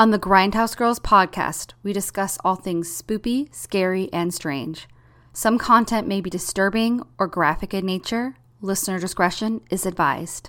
On the Grindhouse Girls podcast, we discuss all things spoopy, scary, and strange. Some content may be disturbing or graphic in nature. Listener discretion is advised.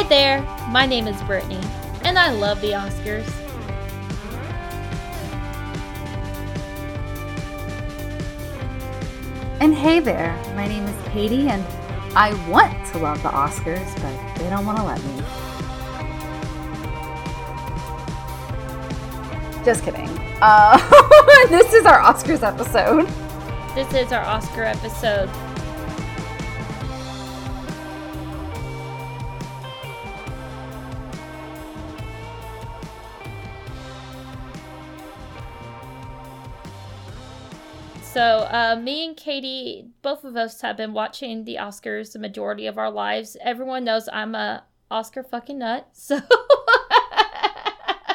Hi there, my name is Brittany, and I love the Oscars. And hey there, my name is Katie, and I want to love the Oscars, but they don't want to let me. Just kidding. Uh, this is our Oscars episode. This is our Oscar episode. So, uh, me and Katie, both of us have been watching the Oscars the majority of our lives. Everyone knows I'm a Oscar fucking nut. So,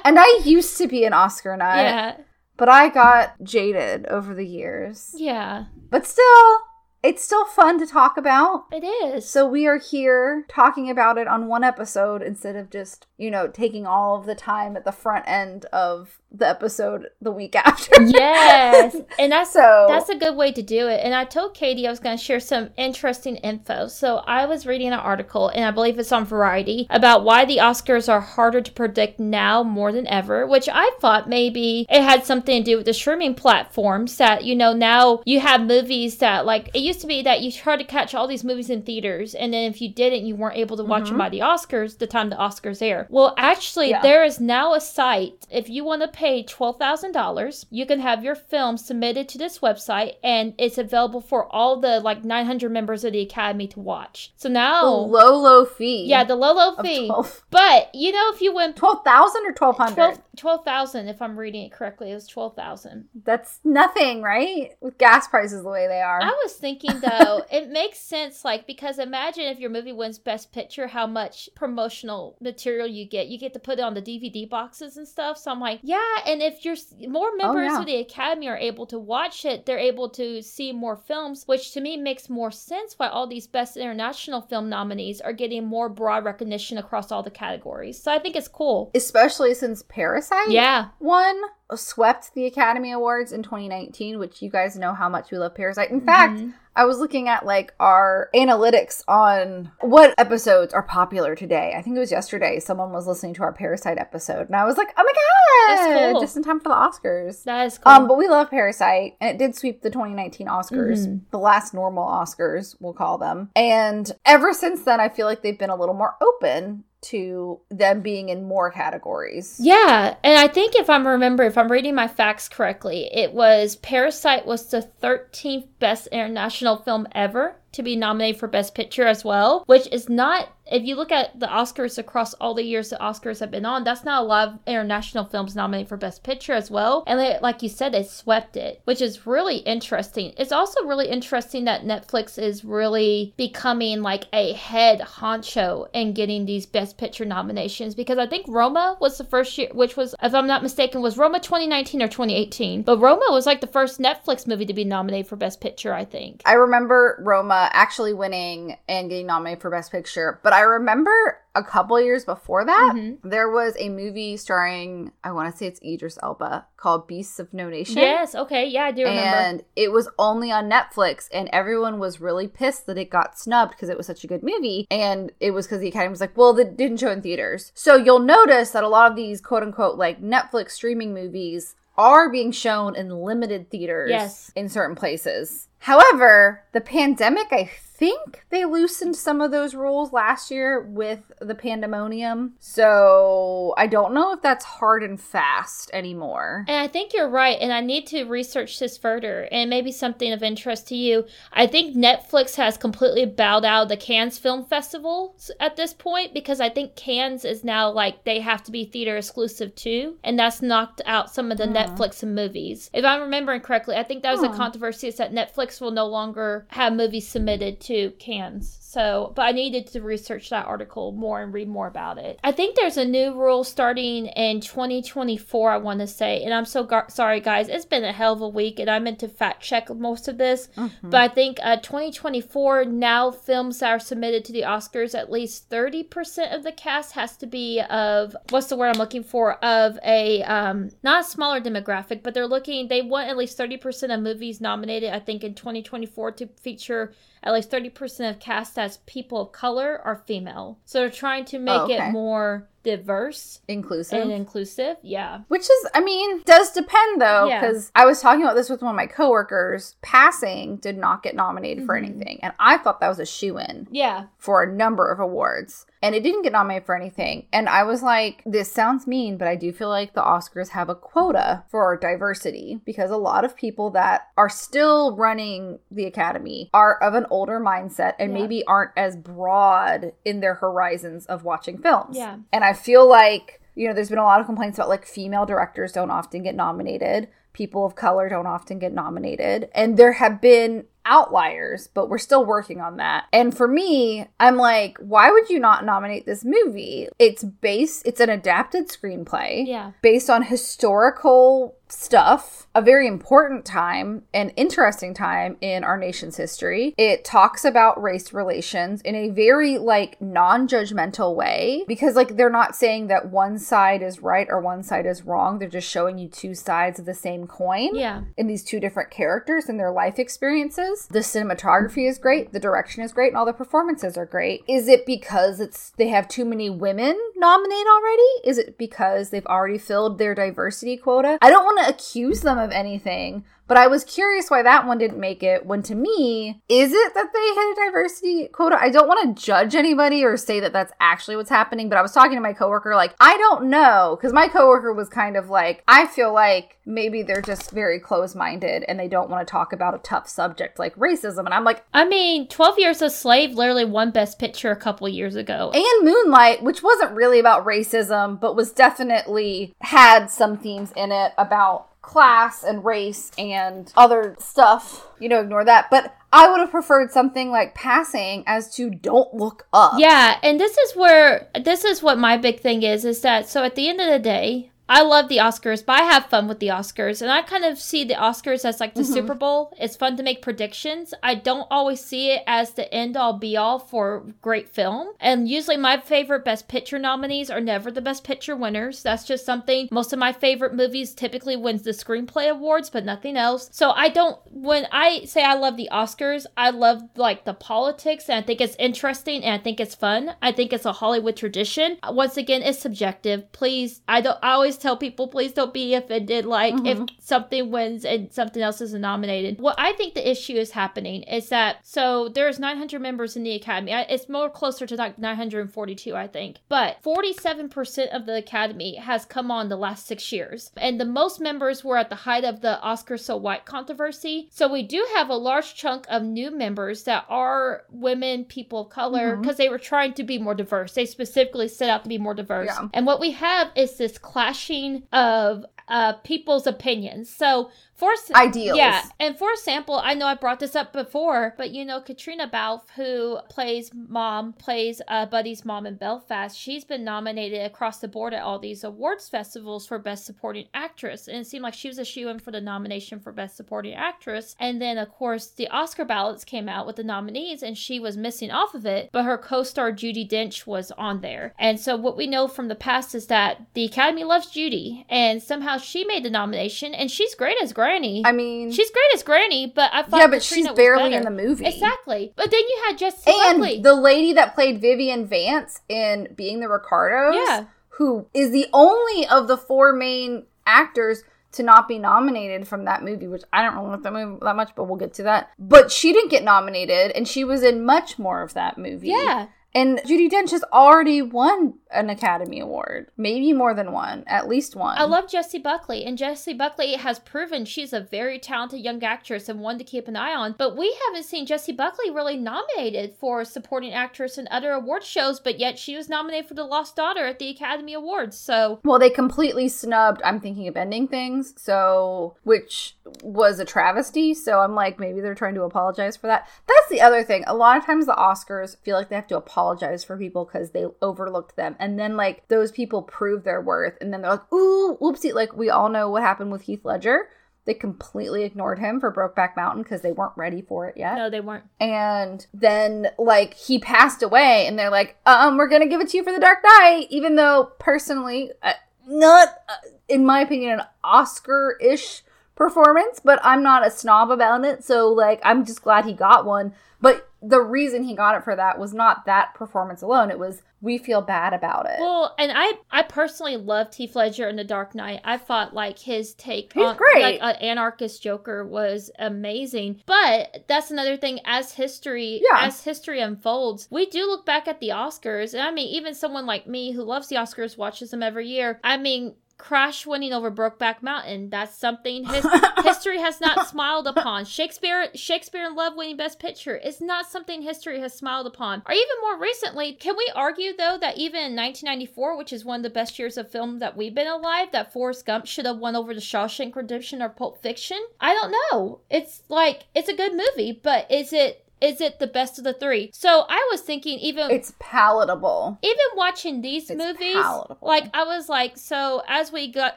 And I used to be an Oscar nut, yeah, but I got jaded over the years. yeah, But still, it's still fun to talk about. it is. So we are here talking about it on one episode instead of just, you know, taking all of the time at the front end of the episode the week after. yes, and that's So That's a good way to do it. And I told Katie I was going to share some interesting info. So I was reading an article, and I believe it's on Variety, about why the Oscars are harder to predict now more than ever, which I thought maybe it had something to do with the streaming platforms that, you know, now you have movies that, like, it used to be that you tried to catch all these movies in theaters, and then if you didn't, you weren't able to watch them mm-hmm. by the Oscars the time the Oscars air. Well, actually, Yeah. there is now a site. If you want to pay $12,000, you can have your film submitted to this website and it's available for all the like 900 members of the Academy to watch. So now the low, low fee. yeah, the low, low fee. 12 But, you know, if you win 12,000 or 1,200? 12 12,000, if I'm reading it correctly, it was 12,000. That's nothing, right? With gas prices the way they are. I was thinking though, it makes sense, like because imagine if your movie wins Best Picture, how much promotional material you get. You get to put it on the DVD boxes and stuff. So I'm like, yeah. And if you're more oh, members yeah. of the Academy are able to watch it, they're able to see more films, which to me makes more sense. Why all these Best International Film nominees are getting more broad recognition across all the categories. So I think it's cool. Especially since Parasite Yeah. won, swept the Academy Awards in 2019, which you guys know how much we love Parasite. In fact, Mhm. I was looking at like our analytics on what episodes are popular today. I think it was yesterday. Someone was listening to our Parasite episode, and I was like, "Oh my god!" Cool. Just in time for the Oscars. that is cool. Um, but we love Parasite, and it did sweep the 2019 Oscars, Mhm. the last normal Oscars, we'll call them. And ever since then, I feel like they've been a little more open to them being in more categories. Yeah, and I think if I'm remember if I'm reading my facts correctly, it was Parasite was the 13th best international film ever to be nominated for best picture as well, which is not if you look at the Oscars across all the years the Oscars have been on, that's not a lot of international films nominated for best picture as well. And they, like you said, they swept it, which is really interesting. It's also really interesting that Netflix is really becoming like a head honcho and getting these best picture nominations because I think Roma was the first year, which was, if I'm not mistaken, was Roma 2019 or 2018. But Roma was like the first Netflix movie to be nominated for best picture, I think. I remember Roma actually winning and getting nominated for Best Picture, but I remember a couple years before that, Mhm. there was a movie starring, I want to say it's Idris Elba, called Beasts of No Nation. Yes, okay, yeah, I do remember. And it was only on Netflix, and everyone was really pissed that it got snubbed because it was such a good movie. And it was because the Academy was like, well, it didn't show in theaters. So you'll notice that a lot of these quote unquote like Netflix streaming movies are being shown in limited theaters Yes. in certain places. However, the pandemic, I think they loosened some of those rules last year with the pandemonium. So I don't know if that's hard and fast anymore. And I think you're right. And I need to research this further and maybe something of interest to you. I think Netflix has completely bowed out the Cannes Film Festival at this point because I think Cannes is now like they have to be theater exclusive too. And that's knocked out some of the mm. Netflix movies. If I'm remembering correctly, I think that was mm. a hmm. controversy is that Netflix will no longer have movies submitted to Cannes. So, but I needed to research that article more and read more about it. I think there's a new rule starting in 2024, I want to say. And I'm so gar- sorry, guys. It's been a hell of a week, and I meant to fact check most of this. Mm-hmm. But I think uh, 2024, now films that are submitted to the Oscars, at least 30% of the cast has to be of, what's the word I'm looking for? Of a, um, not a smaller demographic, but they're looking, they want at least 30% of movies nominated, I think, in 2024 to feature at least 30% of cast as people of color are female. So they're trying to make oh, okay. it more diverse inclusive and inclusive yeah which is i mean does depend though because yeah. i was talking about this with one of my coworkers passing did not get nominated mm-hmm. for anything and i thought that was a shoe-in yeah for a number of awards and it didn't get nominated for anything. And i was like this sounds mean but i do feel like the oscars have a quota for diversity because a lot of people that are still running the academy are of an older mindset and yeah. maybe aren't as broad in their horizons of watching films. Yeah. And i feel like you know there's been a lot of complaints about like female directors don't often get nominated. People of color don't often get nominated. And there have been outliers, but we're still working on that. And for me, I'm like, why would you not nominate this movie? It's based, it's an adapted screenplay. Yeah. Based on historical stuff, a very important time and interesting time in our nation's history. It talks about race relations in a very like non-judgmental way because like they're not saying that one side is right or one side is wrong. They're just showing you two sides of the same coin. Yeah. In these two different characters and their life experiences. The cinematography is great, the direction is great, and all the performances are great. Is it because it's they have too many women nominate already? Is it because they've already filled their diversity quota? I don't want to accuse them of anything, but I was curious why that one didn't make it. When to me, is it that they hit a diversity quota? I don't want to judge anybody or say that that's actually what's happening, but I was talking to my coworker, like, I don't know. Because my coworker was kind of like, I feel like maybe they're just very close minded and they don't want to talk about a tough subject like racism. And I'm like, I mean, 12 Years a Slave literally won Best Picture a couple years ago. And Moonlight, which wasn't really about racism, but was definitely had some themes in it about class and race and other stuff. You know, ignore that. But I would have preferred something like passing as to don't look up. Yeah, and this is where this is what my big thing is is that so at the end of the day, I love the Oscars, but I have fun with the Oscars. And I kind of see the Oscars as like the mm-hmm. Super Bowl. It's fun to make predictions. I don't always see it as the end all be all for great film. And usually my favorite Best Picture nominees are never the Best Picture winners. That's just something most of my favorite movies typically wins the screenplay awards, but nothing else. So I don't, when I say I love the Oscars, I love like the politics and I think it's interesting and I think it's fun. I think it's a Hollywood tradition. Once again, it's subjective. Please, I don't, I always always tell people, please don't be offended. Like mm-hmm. if something wins and something else is nominated. What I think the issue is happening is that so there's 900 members in the academy. It's more closer to like 942, I think. But 47% of the academy has come on the last six years, and the most members were at the height of the Oscar so white controversy. So we do have a large chunk of new members that are women, people of color, because mm-hmm. they were trying to be more diverse. They specifically set out to be more diverse. Yeah. And what we have is this clash of uh, people's opinions. So for ideals. Yeah, and for example, I know I brought this up before, but you know, Caitríona Balfe, who plays mom, plays uh, Buddy's mom in Belfast, she's been nominated across the board at all these awards festivals for Best Supporting Actress, and it seemed like she was a shoe in for the nomination for Best Supporting Actress. And then, of course, the Oscar ballots came out with the nominees, and she was missing off of it, but her co-star Judi Dench was on there. And so, what we know from the past is that the Academy loves Judi, and somehow she made the nomination, and she's great as. Granny. I mean, she's great as Granny, but I thought yeah, but she's barely in the movie. Exactly. But then you had Jessica and Buckley. the lady that played Vivian Vance in Being the Ricardos, yeah. who is the only of the four main actors to not be nominated from that movie, which I don't really like that movie that much, but we'll get to that. But she didn't get nominated, and she was in much more of that movie. Yeah. And Judi Dench has already won an Academy Award, maybe more than one, at least one. I love Jessie Buckley, and Jessie Buckley has proven she's a very talented young actress and one to keep an eye on. But we haven't seen Jessie Buckley really nominated for supporting actress in other award shows, but yet she was nominated for The Lost Daughter at the Academy Awards. So, well, they completely snubbed. I'm thinking of ending things, so which was a travesty. So I'm like, maybe they're trying to apologize for that. That's the other thing. A lot of times the Oscars feel like they have to apologize for people because they overlooked them, and then like those people prove their worth, and then they're like, ooh, whoopsie. Like we all know what happened with Heath Ledger. They completely ignored him for Brokeback Mountain because they weren't ready for it yet. no, they weren't. And then like he passed away, and they're like, um, we're gonna give it to you for The Dark Knight, even though personally, uh, not uh, in my opinion, an Oscar-ish performance, but I'm not a snob about it. So like, I'm just glad he got one. But the reason he got it for that was not that performance alone. It was we feel bad about it. Well, and I I personally loved Heath Ledger in The Dark Knight. I thought like his take He's on great. like an anarchist Joker was amazing. But that's another thing as history Yeah. as history unfolds, we do look back at the Oscars. And I mean, even someone like me who loves the Oscars, watches them every year. I mean, Crash winning over Brokeback Mountain. That's something his, history has not smiled upon. Shakespeare Shakespeare in Love winning Best Picture is not something history has smiled upon. Or even more recently, can we argue though that even in 1994, which is one of the best years of film that we've been alive, that Forrest Gump should have won over The Shawshank Redemption or Pulp Fiction? I don't know. It's like it's a good movie, but is it is it the best of the three? So I was thinking even it's palatable. even watching these It's movies, palatable. like I was like, so as we got,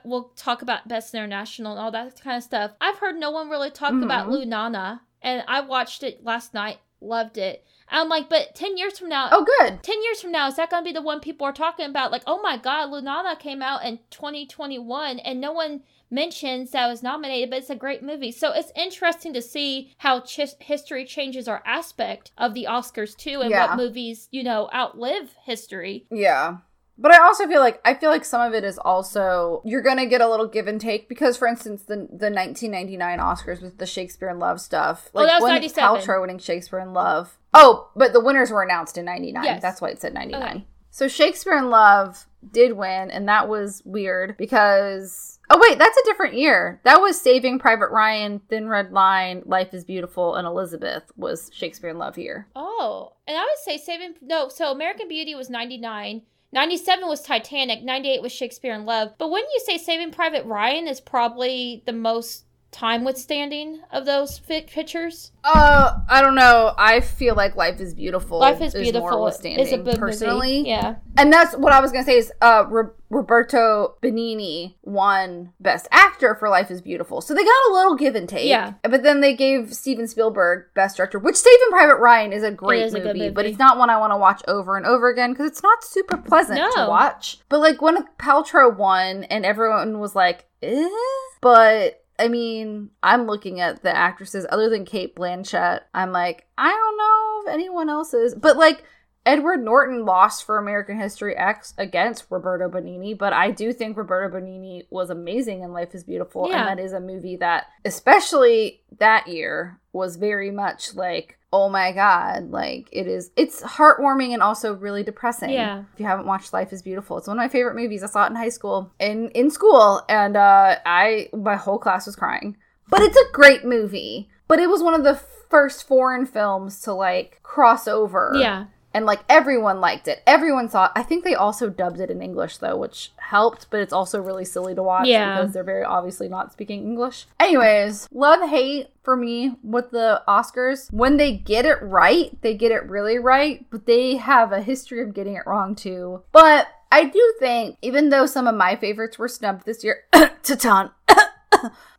we'll talk about Best International and all that kind of stuff. I've heard no one really talk about Mhm. Lunana, and I watched it last night, loved it. I'm like, but ten years from now, Oh, good. 10 years from now, is that going to be the one people are talking about? Like, oh my God, Lunana came out in 2021 and no one mentions that was nominated, but it's a great movie. So it's interesting to see how ch- history changes our aspect of the Oscars too and Yeah. what movies, you know, outlive history. Yeah. But I also feel like I feel like some of it is also you're gonna get a little give and take because, for instance, the the 1999 Oscars with the Shakespeare in Love stuff, Oh, like that was when 97. Paltrow winning Shakespeare in Love. Oh, but the winners were announced in 99. Yes. That's why it said 99. Okay. So Shakespeare in Love did win, and that was weird because oh wait, that's a different year. That was Saving Private Ryan, Thin Red Line, Life is Beautiful, and Elizabeth was Shakespeare in Love year. Oh, and I would say Saving, no, so American Beauty was 99. 97 was Titanic, 98 was Shakespeare in Love. But wouldn't you say Saving Private Ryan is probably the most time withstanding of those fi- pictures? Uh, I don't know. I feel like Life is Beautiful. Life is more Beautiful withstanding, is a good personally. movie. Yeah. And that's what I was gonna say is uh Ro- Roberto Benigni won Best Actor for Life is Beautiful. So they got a little give and take. Yeah. But then they gave Steven Spielberg Best Director, which Saving Private Ryan is a great is a good movie, but it's not one I want to watch over and over again because it's not super pleasant to watch. But like when Paltrow won and everyone was like, eh? But I mean, I'm looking at the actresses other than Cate Blanchett. I'm like, I don't know if anyone else is. But like Edward Norton lost for American History X against Roberto Benigni, but I do think Roberto Benigni was amazing in Life is Beautiful. Yeah. And that is a movie that, especially that year, was very much like, oh my God, like it is, it's heartwarming and also really depressing. Yeah. If you haven't watched Life is Beautiful, it's one of my favorite movies. I saw it in high school, in, in school, and uh, I, my whole class was crying. But it's a great movie. But it was one of the first foreign films to like cross over Yeah. And like everyone liked it. Everyone saw it. I think they also dubbed it in English though, which helped, but it's also really silly to watch Yeah. because they're very obviously not speaking English. Anyways, love hate for me with the Oscars. When they get it right, they get it really right, but they have a history of getting it wrong too. But I do think, even though some of my favorites were snubbed this year, Titan.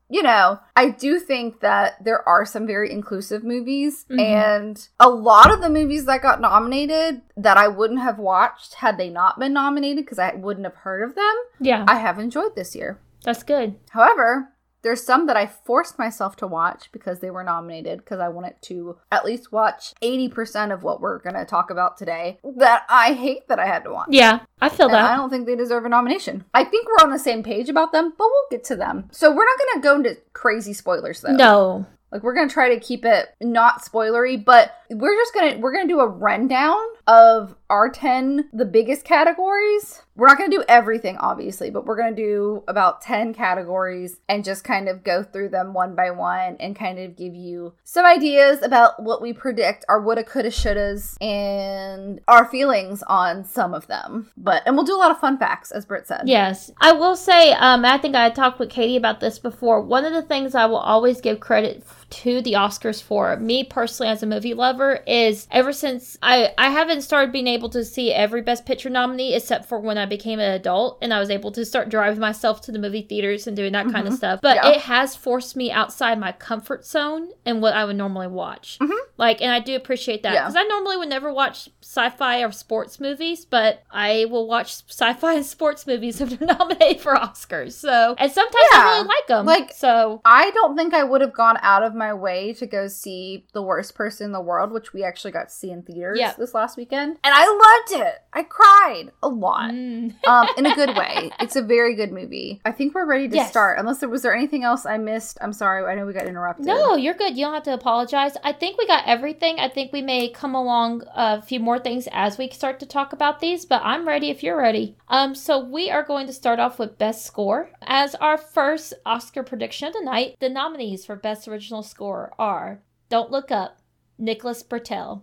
You know, I do think that there are some very inclusive movies, Mhm. and a lot of the movies that got nominated that I wouldn't have watched had they not been nominated because I wouldn't have heard of them, Yeah. I have enjoyed this year. That's good. However, There's some that I forced myself to watch because they were nominated because I wanted to at least watch 80% of what we're going to talk about today that I hate that I had to watch. Yeah, I feel And that. I don't think they deserve a nomination. I think we're on the same page about them, but we'll get to them. So we're not going to go into crazy spoilers though. no. Like we're going to try to keep it not spoilery, but we're just to we're to do a rundown of our 10 the biggest categories. We're not to do everything obviously, but we're to do about 10 categories and just kind of go through them one by one and kind of give you some ideas about what we predict our woulda coulda shouldas and our feelings on some of them. But and we'll do a lot of fun facts as Britt said. Yes. I will say, um, I think I talked with Katie about this before. One of the things I will always give credit f- to the Oscars for, me personally as a movie lover, is ever since I, I haven't started being able to see every Best Picture nominee except for when I became an adult and I was able to start driving myself to the movie theaters and doing that kind of mm-hmm. stuff. But Yeah. it has forced me outside my comfort zone and what I would normally watch. Mm-hmm. Like, and I do appreciate that Yeah. because I normally would never watch sci-fi or sports movies, but I will watch sci-fi and sports movies if they're nominated for Oscars. So, and sometimes Yeah. I really like them. Like- so, I don't think I would have gone out of my way to go see The Worst Person in the World, which we actually got to see in theaters Yeah. this last weekend. And I loved it. I cried a lot. mm. um, in a good way. It's a very good movie. I think we're ready to Yes. start. Unless there was there anything else I missed. I'm sorry. I know we got interrupted. no, you're good. You don't have to apologize. I think we got everything. I think we may come along a few more things as we start to talk about these, but I'm ready if you're ready. Um, so we are going to start off with best score as our first Oscar prediction of the night. The nominees for best original score are Don't Look Up, Nicholas Britell,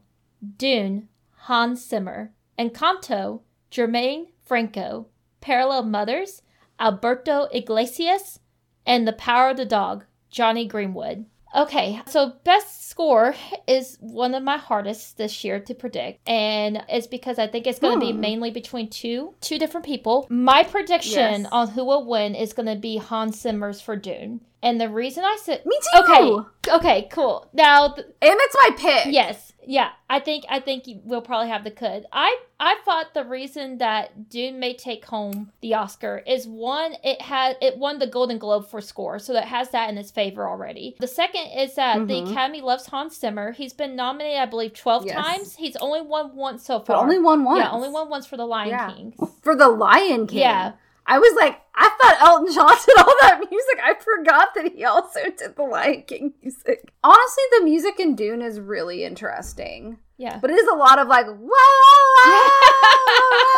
Dune, Hans Zimmer, Encanto, Germaine Franco, Parallel Mothers, Alberto Iglesias, and The Power of the Dog, Jonny Greenwood. Okay, so best score is one of my hardest this year to predict, and it's because I think it's going to be Hmm. mainly between two two different people. My prediction Yes. on who will win is going to be Hans Zimmer's for Dune, and the reason I said Me too. okay, okay, cool. Now th- And it's my pick. Yes, yeah. I think I think we'll probably have the could. I I thought the reason that Dune may take home the Oscar is one, it had it won the Golden Globe for score, so that has that in its favor already. The second is that the Mhm. Academy loves Hans Zimmer. He's been nominated, I believe, twelve Yes. times. He's only won once so But far. only one once. Yeah, only won once for the Lion Yeah. King. For the Lion King. Yeah. I was like, I thought Elton John did all that music. I forgot that he also did the Lion King music. Honestly, the music in Dune is really interesting. Yeah. But it is a lot of like, wah,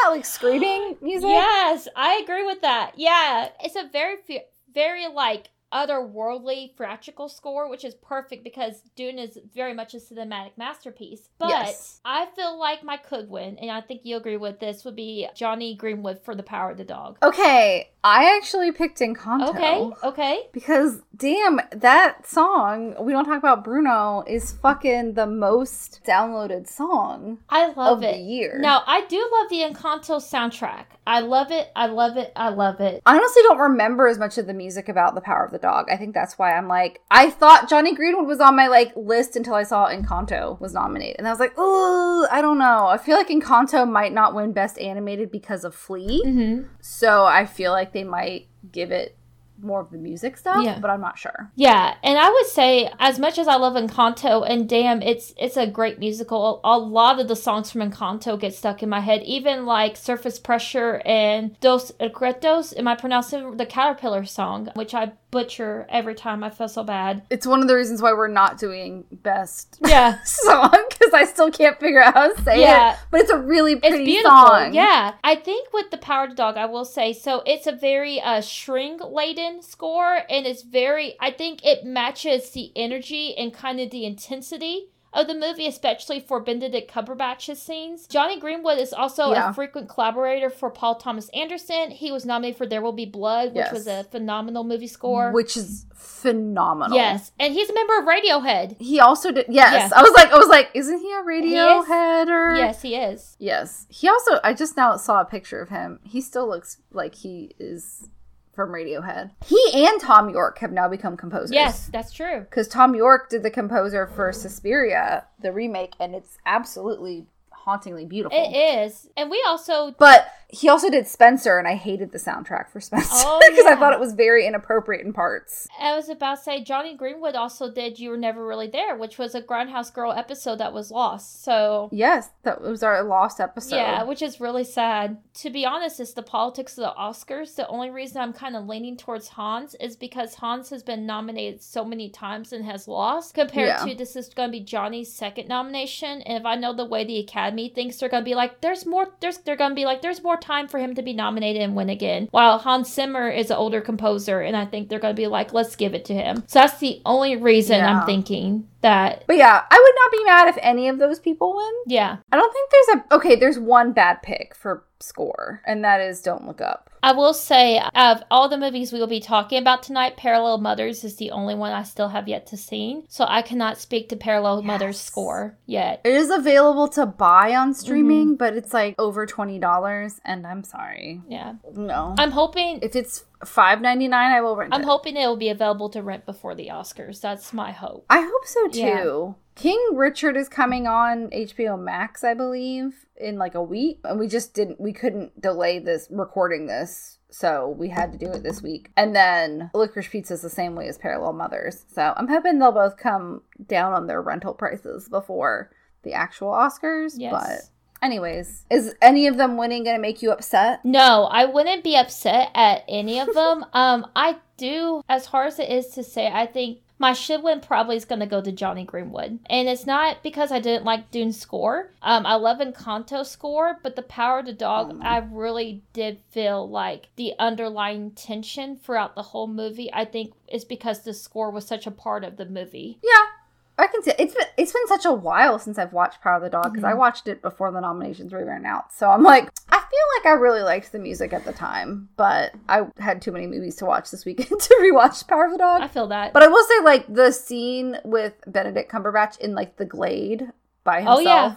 like screaming music. Yes, I agree with that. Yeah, it's a very, very like otherworldly theatrical score, which is perfect because Dune is very much a cinematic masterpiece. But Yes. I feel like my could win, and I think you agree with this, would be Jonny Greenwood for The Power of the Dog. Okay, I actually picked Encanto. Okay, okay. Because damn, that song, we don't talk about Bruno, is fucking the most downloaded song I love of it. the year. Now, I do love the Encanto soundtrack. I love it. I love it. I love it. I honestly don't remember as much of the music about The Power of the Dog. I think that's why I'm like, I thought Jonny Greenwood was on my like list until I saw Encanto was nominated. And I was like, oh, I don't know. I feel like Encanto might not win Best Animated because of Flee. Mm-hmm. So I feel like they might give it more of the music stuff, Yeah. but I'm not sure. Yeah, and I would say as much as I love Encanto, and damn, it's it's a great musical. A lot of the songs from Encanto get stuck in my head, even like Surface Pressure and Dos Secretos. Am I pronouncing the Caterpillar song, which I butcher every time? I feel so bad. It's one of the reasons why we're not doing Best Yeah. song because I still can't figure out how to say Yeah. it. But it's a really It's pretty beautiful. song. Yeah. I think with the Power the Dog, I will say, so it's a very uh string laden score and it's very I think it matches the energy and kind of the intensity of the movie, especially for Benedict Cumberbatch's scenes. Jonny Greenwood is also Yeah. a frequent collaborator for Paul Thomas Anderson. He was nominated for There Will Be Blood, which Yes. was a phenomenal movie score. Which is phenomenal. yes. And he's a member of Radiohead. He also did yes. Yeah. I was like I was like, isn't he a. Radiohead or Yes, he is. Yes. He also I just now saw a picture of him. He still looks like he is from Radiohead. He and Thom Yorke have now become composers. Yes, that's true. Because Thom Yorke did the composer for Suspiria, the remake, and it's absolutely hauntingly beautiful. It is. And we also But He also did Spencer, and I hated the soundtrack for Spencer Oh, because I thought it was very inappropriate in parts. I was about to say Jonny Greenwood also did "You Were Never Really There," which was a Grindhouse Girl episode that was lost. So Yes, that was our lost episode. yeah, which is really sad. To be honest, it's the politics of the Oscars. The only reason I'm kind of leaning towards Hans is because Hans has been nominated so many times and has lost. Compared Yeah. to this is going to be Jonny's second nomination, and if I know the way the Academy thinks, they're going to be like, "There's more." There's they're going to be like, "There's more time for him to be nominated and win again." While Hans Zimmer is an older composer, and I think they're going to be like, "Let's give it to him." So that's the only reason Yeah. I'm thinking that. But yeah, I would not be mad if any of those people win. Yeah, I don't think there's a okay. There's one bad pick for score, and that is "Don't Look Up." I will say, of all the movies we will be talking about tonight, Parallel Mothers is the only one I still have yet to see. So I cannot speak to Parallel Mothers score yet. It is available to buy on streaming, Mm-hmm. but it's like over twenty dollars, and I'm sorry, Yeah. no. I'm hoping if it's five ninety nine, I will rent I'm it. hoping it will be available to rent before the Oscars. That's my hope. I hope so too. Yeah. King Richard is coming on HBO Max, I believe, in like a week, and we just didn't. We couldn't delay this recording this, so we had to do it this week. And then Licorice Pizza is the same way as Parallel Mothers, so I'm hoping they'll both come down on their rental prices before the actual Oscars. Yes. But anyways, is any of them winning going to make you upset? No, I wouldn't be upset at any of them. um, I do, as hard as it is to say, I think my should win probably is going to go to Jonny Greenwood. And it's not because I didn't like Dune's score. Um, I love Encanto's score, but the Power of the Dog, Mm. I really did feel like the underlying tension throughout the whole movie, I think is because the score was such a part of the movie. Yeah. I can see it's been it's been such a while since I've watched Power of the Dog because I Mhm. watched it before the nominations were even out. So I'm like, I feel like I really liked the music at the time, but I had too many movies to watch this weekend to rewatch Power of the Dog. I feel that. But I will say, like the scene with Benedict Cumberbatch in like the glade by himself. Oh, yeah.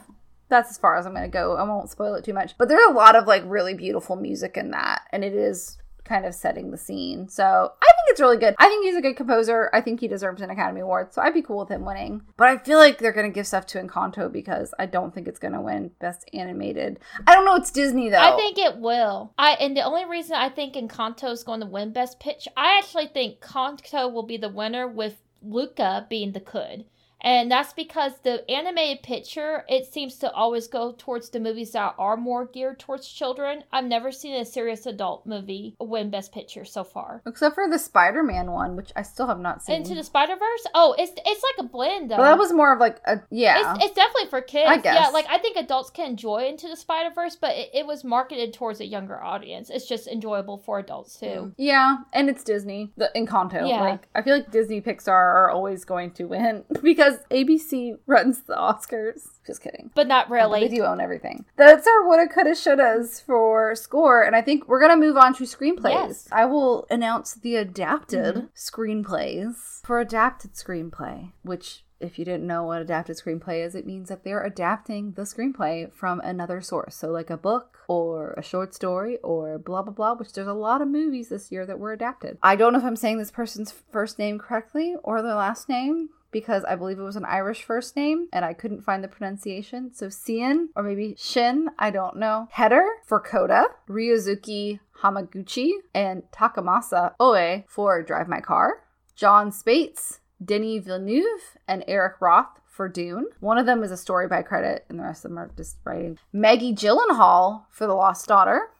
That's as far as I'm gonna go. I won't spoil it too much. But there's a lot of like really beautiful music in that, and it is kind of setting the scene. So I it's really good. I think he's a good composer. I think he deserves an Academy Award. So I'd be cool with him winning. But I feel like they're gonna give stuff to Encanto because I don't think it's gonna win Best Animated. I don't know. It's Disney though. I think it will. I and the only reason I think Encanto is going to win Best Pitch, I actually think Encanto will be the winner with Luca being the could. And that's because the animated picture, it seems to always go towards the movies that are more geared towards children. I've never seen a serious adult movie win Best Picture so far. Except for the Spider-Man one, which I still have not seen. Into the Spider Verse? Oh, it's it's like a blend though. but that was more of like a yeah. It's, it's definitely for kids. I Yeah, like I think adults can enjoy Into the Spider Verse, but it, it was marketed towards a younger audience. It's just enjoyable for adults too. Yeah, and it's Disney. The Encanto. Yeah. Like I feel like Disney Pixar are always going to win because ABC runs the Oscars. Just kidding. But not really. They do own everything. That's our woulda, coulda, shouldas for score, and I think we're gonna move on to screenplays. Yes. I will announce the adapted Mhm. screenplays for adapted screenplay, which. If you didn't know what adapted screenplay is, it means that they're adapting the screenplay from another source. So, like a book or a short story or blah, blah, blah, which there's a lot of movies this year that were adapted. I don't know if I'm saying this person's first name correctly or their last name, because I believe it was an Irish first name and I couldn't find the pronunciation. So Cian or maybe Shin, I don't know. Heder for Coda, Ryusuke Hamaguchi, and Takamasa Oe for Drive My Car. Jon Spaihts, Denis Villeneuve, and Eric Roth for Dune. One of them is a story by credit, and the rest of them are just writing. Maggie Gyllenhaal for The Lost Daughter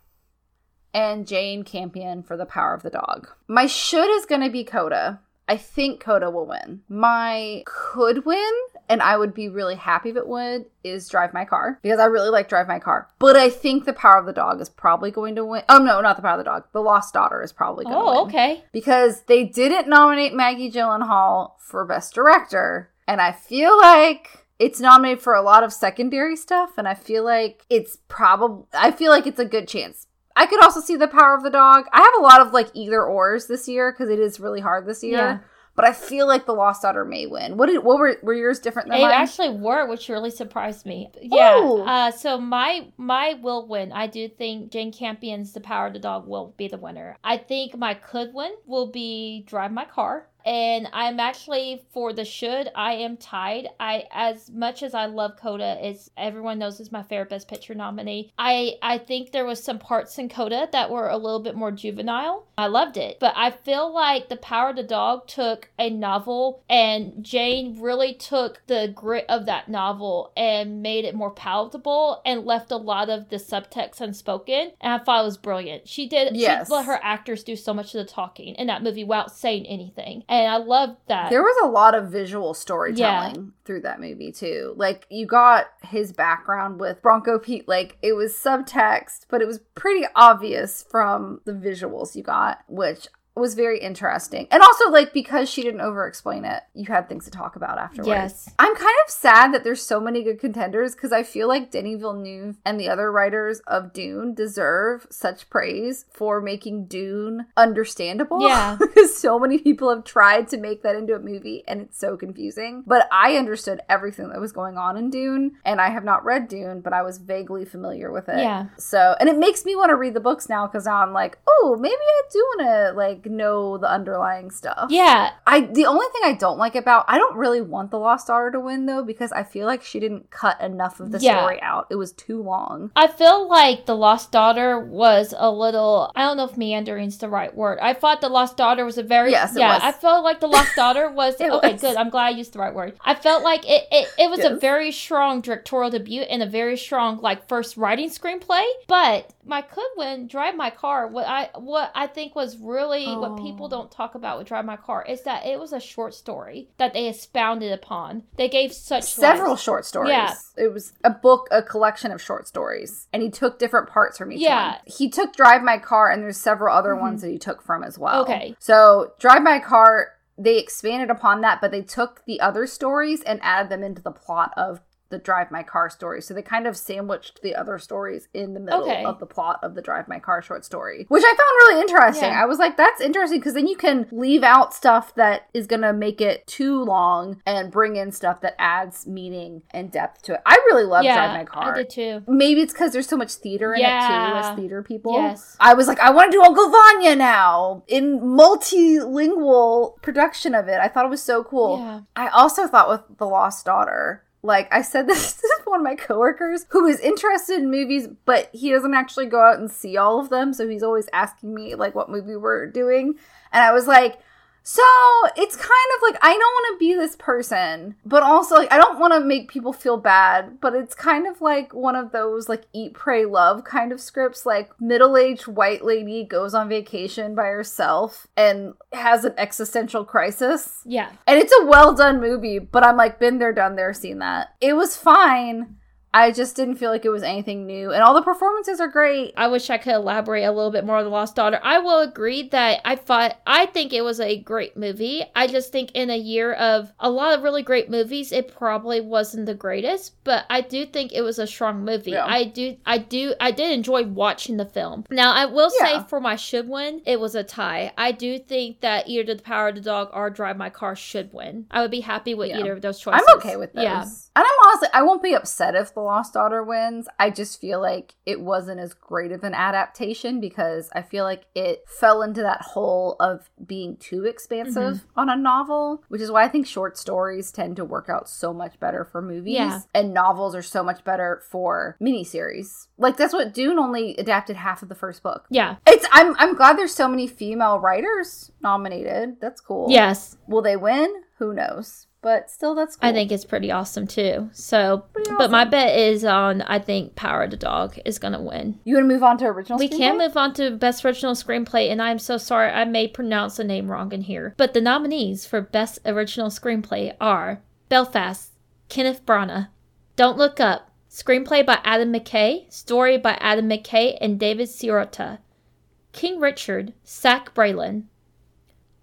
and Jane Campion for The Power of the Dog. My should is going to be Coda. I think Coda will win. My could win, and I would be really happy if it would, is Drive My Car because I really like Drive My Car. But I think The Power of the Dog is probably going to win. Oh no, not The Power of the Dog. The Lost Daughter is probably going to oh, win Oh, okay. because they didn't nominate Maggie Gyllenhaal for Best Director. And I feel like it's nominated for a lot of secondary stuff. And I feel like it's probably, I feel like it's a good chance. I could also see The Power of the Dog. I have a lot of like either ors this year because it is really hard this year. Yeah. But I feel like The Lost Daughter may win. What did what were were yours different than They mine? actually were, which really surprised me. Yeah. Uh, so my my will win. I do think Jane Campion's The Power of the Dog will be the winner. I think my could win will be Drive My Car. And I'm actually for the should I am tied. I as much as I love Coda, is everyone knows is my favorite Best Picture nominee. I I think there was some parts in Coda that were a little bit more juvenile. I loved it, but I feel like The Power of the Dog took a novel and Jane really took the grit of that novel and made it more palatable and left a lot of the subtext unspoken. And I thought it was brilliant. She did. Yes. She let her actors do so much of the talking in that movie without saying anything and I love that. There was a lot of visual storytelling yeah. through that movie too. Like you got his background with Bronco Pete. Like it was subtext, but it was pretty obvious from the visuals you got, which was very interesting. And also, like, because she didn't over explain it, you had things to talk about afterwards. Yes. I'm kind of sad that there's so many good contenders because I feel like Denis Villeneuve and the other writers of Dune deserve such praise for making Dune understandable. Yeah. because so many people have tried to make that into a movie and it's so confusing. But I understood everything that was going on in Dune. And I have not read Dune, but I was vaguely familiar with it. Yeah. So, and it makes me want to read the books now because now I'm like, oh, maybe I do want to, like, know the underlying stuff. Yeah. I the only thing I don't like about I don't really want the Lost Daughter to win though because I feel like she didn't cut enough of the yeah. story out. It was too long. I feel like the Lost Daughter was a little I don't know if meandering's the right word. I thought the Lost Daughter was a very yes, yeah. I felt like the Lost Daughter was okay. Was. Good. I'm glad I used the right word. I felt like it it, it was yes. a very strong directorial debut and a very strong like first writing screenplay, but my could win drive my car what i what i think was really oh. what people don't talk about with drive my car is that it was a short story that they expounded upon they gave such several lives. short stories yeah it was a book a collection of short stories and he took different parts from each yeah. one he took drive my car and there's several other mm-hmm. ones that he took from as well okay so drive my car they expanded upon that, but they took the other stories and added them into the plot of the Drive My Car story. So they kind of sandwiched the other stories in the middle okay. of the plot of the Drive My Car short story, which I found really interesting. Yeah. I was like, that's interesting because then you can leave out stuff that is going to make it too long and bring in stuff that adds meaning and depth to it. I really love yeah, Drive My Car. I did too. Maybe it's because there's so much theater in yeah. it too, as theater people. Yes. I was like, I want to do Uncle Vanya now in multilingual production of it. I thought it was so cool. I also thought with The Lost Daughter, like I said this to one of my coworkers who is interested in movies, but he doesn't actually go out and see all of them. So he's always asking me like what movie we're doing. And I was like, so it's kind of like I don't want to be this person, but also like I don't want to make people feel bad, but it's kind of like one of those like eat, pray, love kind of scripts. Like middle aged white lady goes on vacation by herself and has an existential crisis. Yeah. And it's a well done movie, but I'm like, been there, done there, seen that. It was fine. I just didn't feel like it was anything new. And all the performances are great. I wish I could elaborate a little bit more on The Lost Daughter. I will agree that I thought, I think it was a great movie. I just think in a year of a lot of really great movies, it probably wasn't the greatest, but I do think it was a strong movie. Yeah. I do, I do, I did enjoy watching the film. Now, I will yeah. say for my should win, it was a tie. I do think that either The Power of the Dog or Drive My Car should win. I would be happy with yeah. either of those choices. I'm okay with those. Yeah. And I'm honestly, I won't be upset if The Lost Daughter wins. I just feel like it wasn't as great of an adaptation because I feel like it fell into that hole of being too expansive mm-hmm. on a novel, which is why I think short stories tend to work out so much better for movies. Yeah. And novels are so much better for miniseries. Like that's what Dune only adapted half of the first book. Yeah. It's I'm I'm glad there's so many female writers nominated. That's cool. Yes. Will they win? Who knows? But still that's cool. I think it's pretty awesome too. So, awesome. but my bet is on I think Power of the Dog is going to win. You want to move on to original We can move on to best original screenplay and I'm so sorry I may pronounce the name wrong in here. But the nominees for best original screenplay are Belfast, Kenneth Branagh, Don't Look Up, screenplay by Adam McKay, story by Adam McKay and David Sirota. King Richard, Zach Baylin.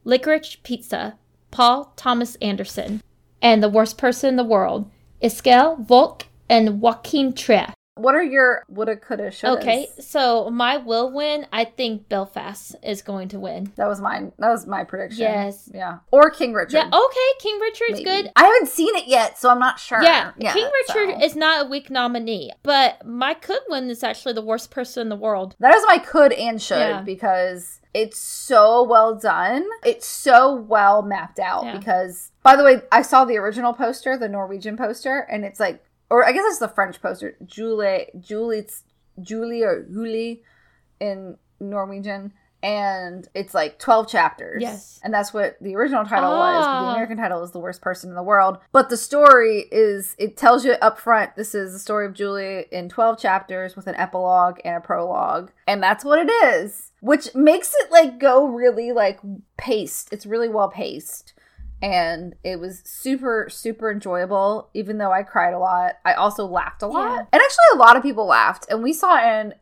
Licorice Pizza, Paul Thomas Anderson and The Worst Person in the World, Isabelle Volk and Joachim Trier. What are your woulda, coulda, shoulda? Okay, so my will win. I think Belfast is going to win. That was mine. That was my prediction. Yes. Yeah. Or King Richard. Yeah. Okay, King Richard's maybe. good. I haven't seen it yet, so I'm not sure. Yeah, King Richard so. is not a weak nominee, but my could win is actually the worst person in the world. That is my could and should Yeah. because it's so well done. It's so well mapped out Yeah. because by the way, I saw the original poster, the Norwegian poster, and it's like or I guess it's the French poster. Julie Julie it's Julie or Julie in Norwegian. And it's like 12 chapters. Yes. And that's what the original title was. The Ah. American title is The Worst Person in the World. But the story is, it tells you up front this is the story of Julie in 12 chapters with an epilogue and a prologue. And that's what it is, which makes it like go really like paced. It's really well paced. And it was super, super enjoyable, even though I cried a lot. I also laughed a lot. Yeah. And actually, a lot of people laughed. And we saw in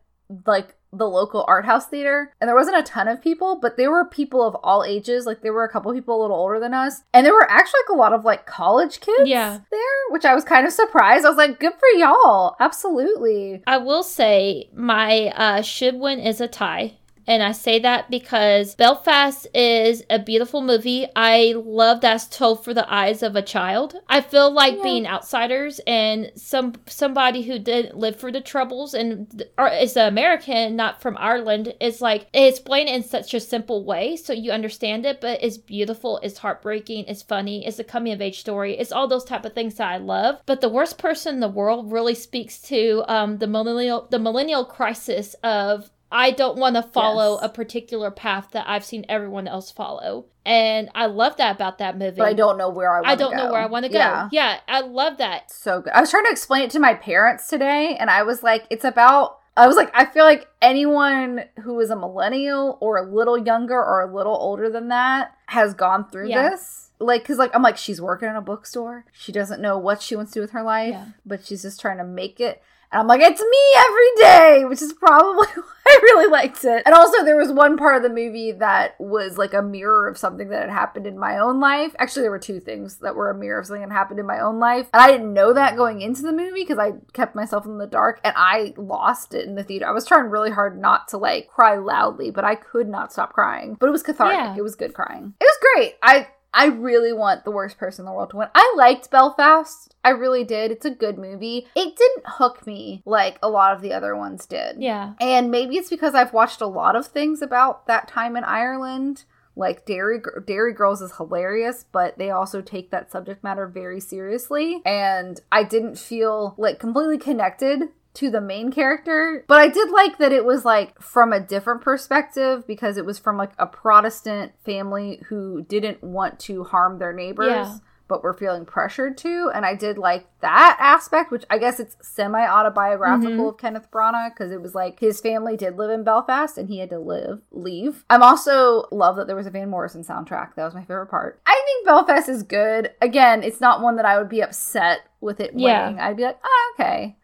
like the local art house theater and there wasn't a ton of people but there were people of all ages like there were a couple people a little older than us and there were actually like a lot of like college kids Yeah. there which i was kind of surprised i was like good for y'all absolutely I will say my uh, should win is a tie. And I say that because Belfast is a beautiful movie. I love that's told for the eyes of a child. I feel like Yeah. being outsiders and some somebody who didn't live through the troubles and or is an American, not from Ireland, is like it's explained in such a simple way so you understand it, but it's beautiful, it's heartbreaking, it's funny, it's a coming of age story, it's all those type of things that I love. But the worst person in the world really speaks to um, the millennial the millennial crisis of I don't want to follow Yes. a particular path that I've seen everyone else follow. And I love that about that movie. but i don't know where i want I don't know where I want to go. yeah Yeah. I love that. so good. I was trying to explain it to my parents today, and I was like, it's about. I was like, I feel like anyone who is a millennial or a little younger or a little older than that has gone through Yeah. this. Like, cause like I'm like, she's working in a bookstore. She doesn't know what she wants to do with her life, Yeah. but she's just trying to make it. And I'm like, it's me every day, which is probably why I really liked it. And also, there was one part of the movie that was like a mirror of something that had happened in my own life. Actually, there were two things that were a mirror of something that happened in my own life. And I didn't know that going into the movie because I kept myself in the dark and I lost it in the theater. I was trying really hard not to like cry loudly, but I could not stop crying. But it was cathartic. Yeah. It was good crying. It was great. I I really want the worst person in the world to win. I liked Belfast. I really did. It's a good movie. It didn't hook me like a lot of the other ones did. Yeah. And maybe it's because I've watched a lot of things about that time in Ireland. Like Derry Derry Girls is hilarious, but they also take that subject matter very seriously. And I didn't feel like completely connected to the main character, but I did like that it was like from a different perspective because it was from like a Protestant family who didn't want to harm their neighbors Yeah. but were feeling pressured to. And I did like that aspect, which I guess it's semi autobiographical Mhm. of Kenneth Branagh because it was like his family did live in Belfast and he had to live leave. I'm also love that there was a Van Morrison soundtrack. That was my favorite part. I think Belfast is good. Again, it's not one that I would be upset with it Yeah. winning. I'd be like, oh, okay.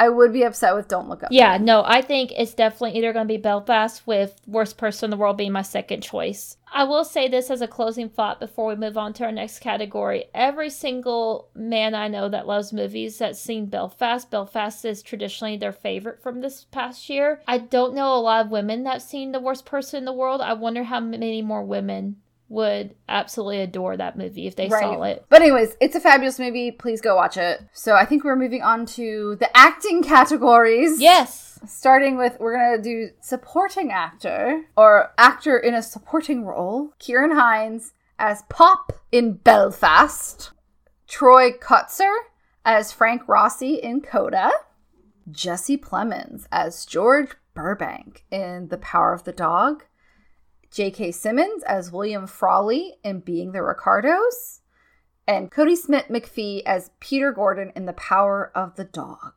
I would be upset with Don't Look Up. Yeah, no, I think it's definitely either going to be Belfast with Worst Person in the World being my second choice. I will say this as a closing thought before we move on to our next category. Every single man I know that loves movies that's seen Belfast, Belfast is traditionally their favorite from this past year. I don't know a lot of women that've seen The Worst Person in the World. I wonder how many more women would absolutely adore that movie if they saw it. But anyways, it's a fabulous movie. Please go watch it. So I think we're moving on to the acting categories. Yes. Starting with, we're gonna do supporting actor or actor in a supporting role. Ciarán Hinds as Pop in Belfast. Troy Kotsur as Frank Rossi in Coda. Jesse Plemons as George Burbank in The Power of the Dog. J.K. Simmons as William Frawley in Being the Ricardos. And Kodi Smit-McPhee as Peter Gordon in The Power of the Dog.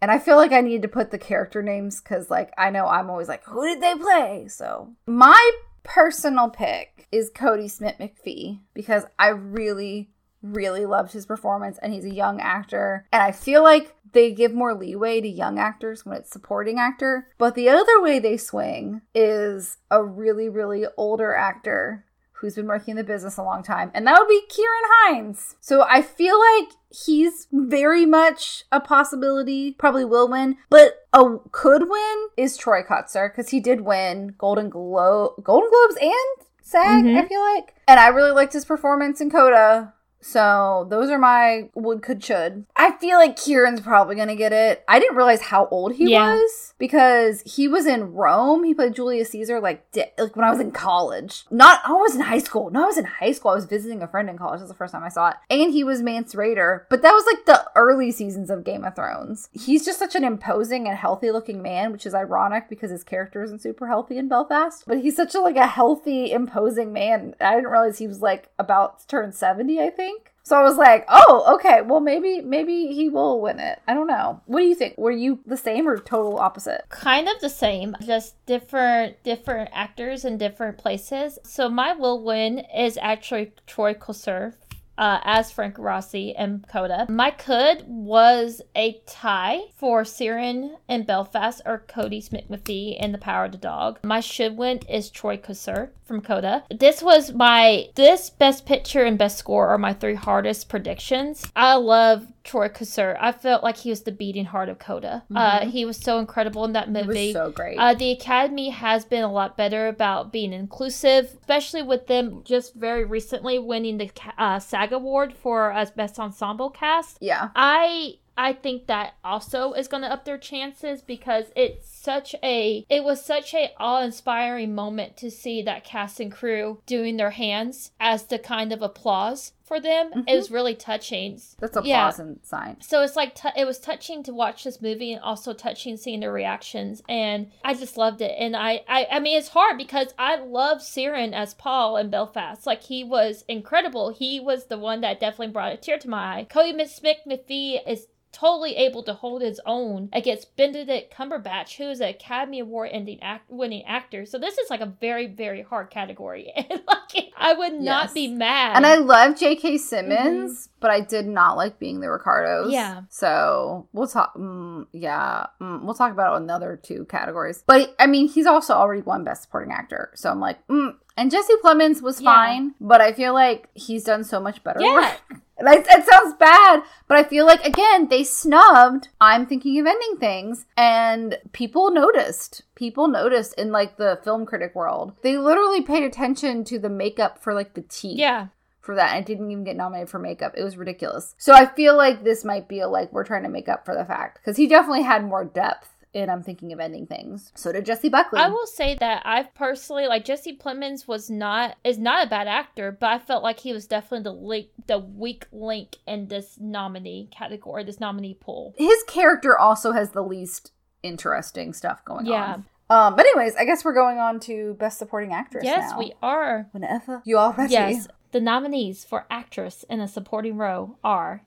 And I feel like I need to put the character names because, like, I know I'm always like, who did they play? So, my personal pick is Kodi Smit-McPhee because I really, really loved his performance and he's a young actor. And I feel like they give more leeway to young actors when it's supporting actor. But the other way they swing is a really, really older actor who's been working in the business a long time, and that would be Ciarán Hinds. So I feel like he's very much a possibility, probably will win, but a could win is Troy Kotsur because he did win Golden Globe, Golden Globes and SAG. Mhm. I feel like, and I really liked his performance in Coda. So those are my would, could, should. I feel like Ciarán's probably gonna get it. I didn't realize how old he Yeah. was because he was in Rome. He played Julius Caesar like di- like when I was in college. Not I was in high school. No, I was in high school. I was visiting a friend in college. That's the first time I saw it. And he was Mance Rayder, but that was like the early seasons of Game of Thrones. He's just such an imposing and healthy looking man, which is ironic because his character isn't super healthy in Belfast. But he's such a like a healthy, imposing man. I didn't realize he was like about to turn seventy. I think. So I was like, oh, okay. Well, maybe maybe he will win it. I don't know. What do you think? Were you the same or total opposite? kind of the same, just different different actors in different places. So my will win is actually Troy Kotsur. Uh, as Frank Rossi and Coda. My could was a tie for Ciarán and Belfast or Kodi Smit-McPhee in The Power of the Dog. My should win is Troy Kotsur from Coda. This was my this best picture and best score are my three hardest predictions. I love Troy Kotsur. I felt like he was the beating heart of Coda. Uh, he was so incredible in that It movie. was so great. Uh, the Academy has been a lot better about being inclusive, especially with them just very recently winning the uh, SAG award for as best ensemble cast. yeah. I I think that also is going to up their chances because it's such a it was such a awe-inspiring moment to see that cast and crew doing their hands as the kind of applause for them. Mm-hmm. It was really touching. That's a Yeah. pleasant sign. So it's like t- it was touching to watch this movie and also touching seeing the reactions and I just loved it and I I, I mean it's hard because I love Ciarán as Paul in Belfast like he was incredible he was the one that definitely brought a tear to my eye Cody Smith McPhee is totally able to hold his own against Benedict Cumberbatch who is an Academy Award act- winning actor so this is like a very very hard category and like I would not Yes. be mad And I love J.K. Simmons, but I did not like being the Ricardos. Mm-hmm. Yeah. So we'll talk. Mm, yeah, mm, we'll talk about it in the other two categories. But I mean, he's also already won Best Supporting Actor. So I'm like, mm. and Jesse Plemons was Yeah. fine, but I feel like he's done so much better Yeah. Like, it sounds bad, but I feel like again they snubbed. I'm thinking of ending things, and people noticed. People noticed in like the film critic world. They literally paid attention to the makeup for like the teeth yeah for that. and It didn't even get nominated for makeup. It was ridiculous. So I feel like this might be a like we're trying to make up for the fact because he definitely had more depth. And I'm thinking of ending things. So did Jessie Buckley. I will say that I've personally like Jesse Plemons was not is not a bad actor, but I felt like he was definitely the link the weak link in this nominee category, this nominee pool. His character also has the least interesting stuff going Yeah. on. Um, but anyways, I guess we're going on to best supporting actress. yes, now. we are. Whenever you are ready. Yes, the nominees for actress in a supporting role are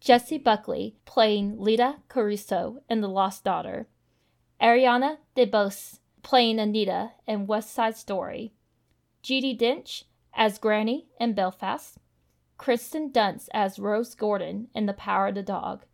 Jessie Buckley playing Leda Caruso in The Lost Daughter, Ariana DeBose playing Anita in West Side Story, Judi Dench as Granny in Belfast, Kirsten Dunst as Rose Gordon in The Power of the Dog,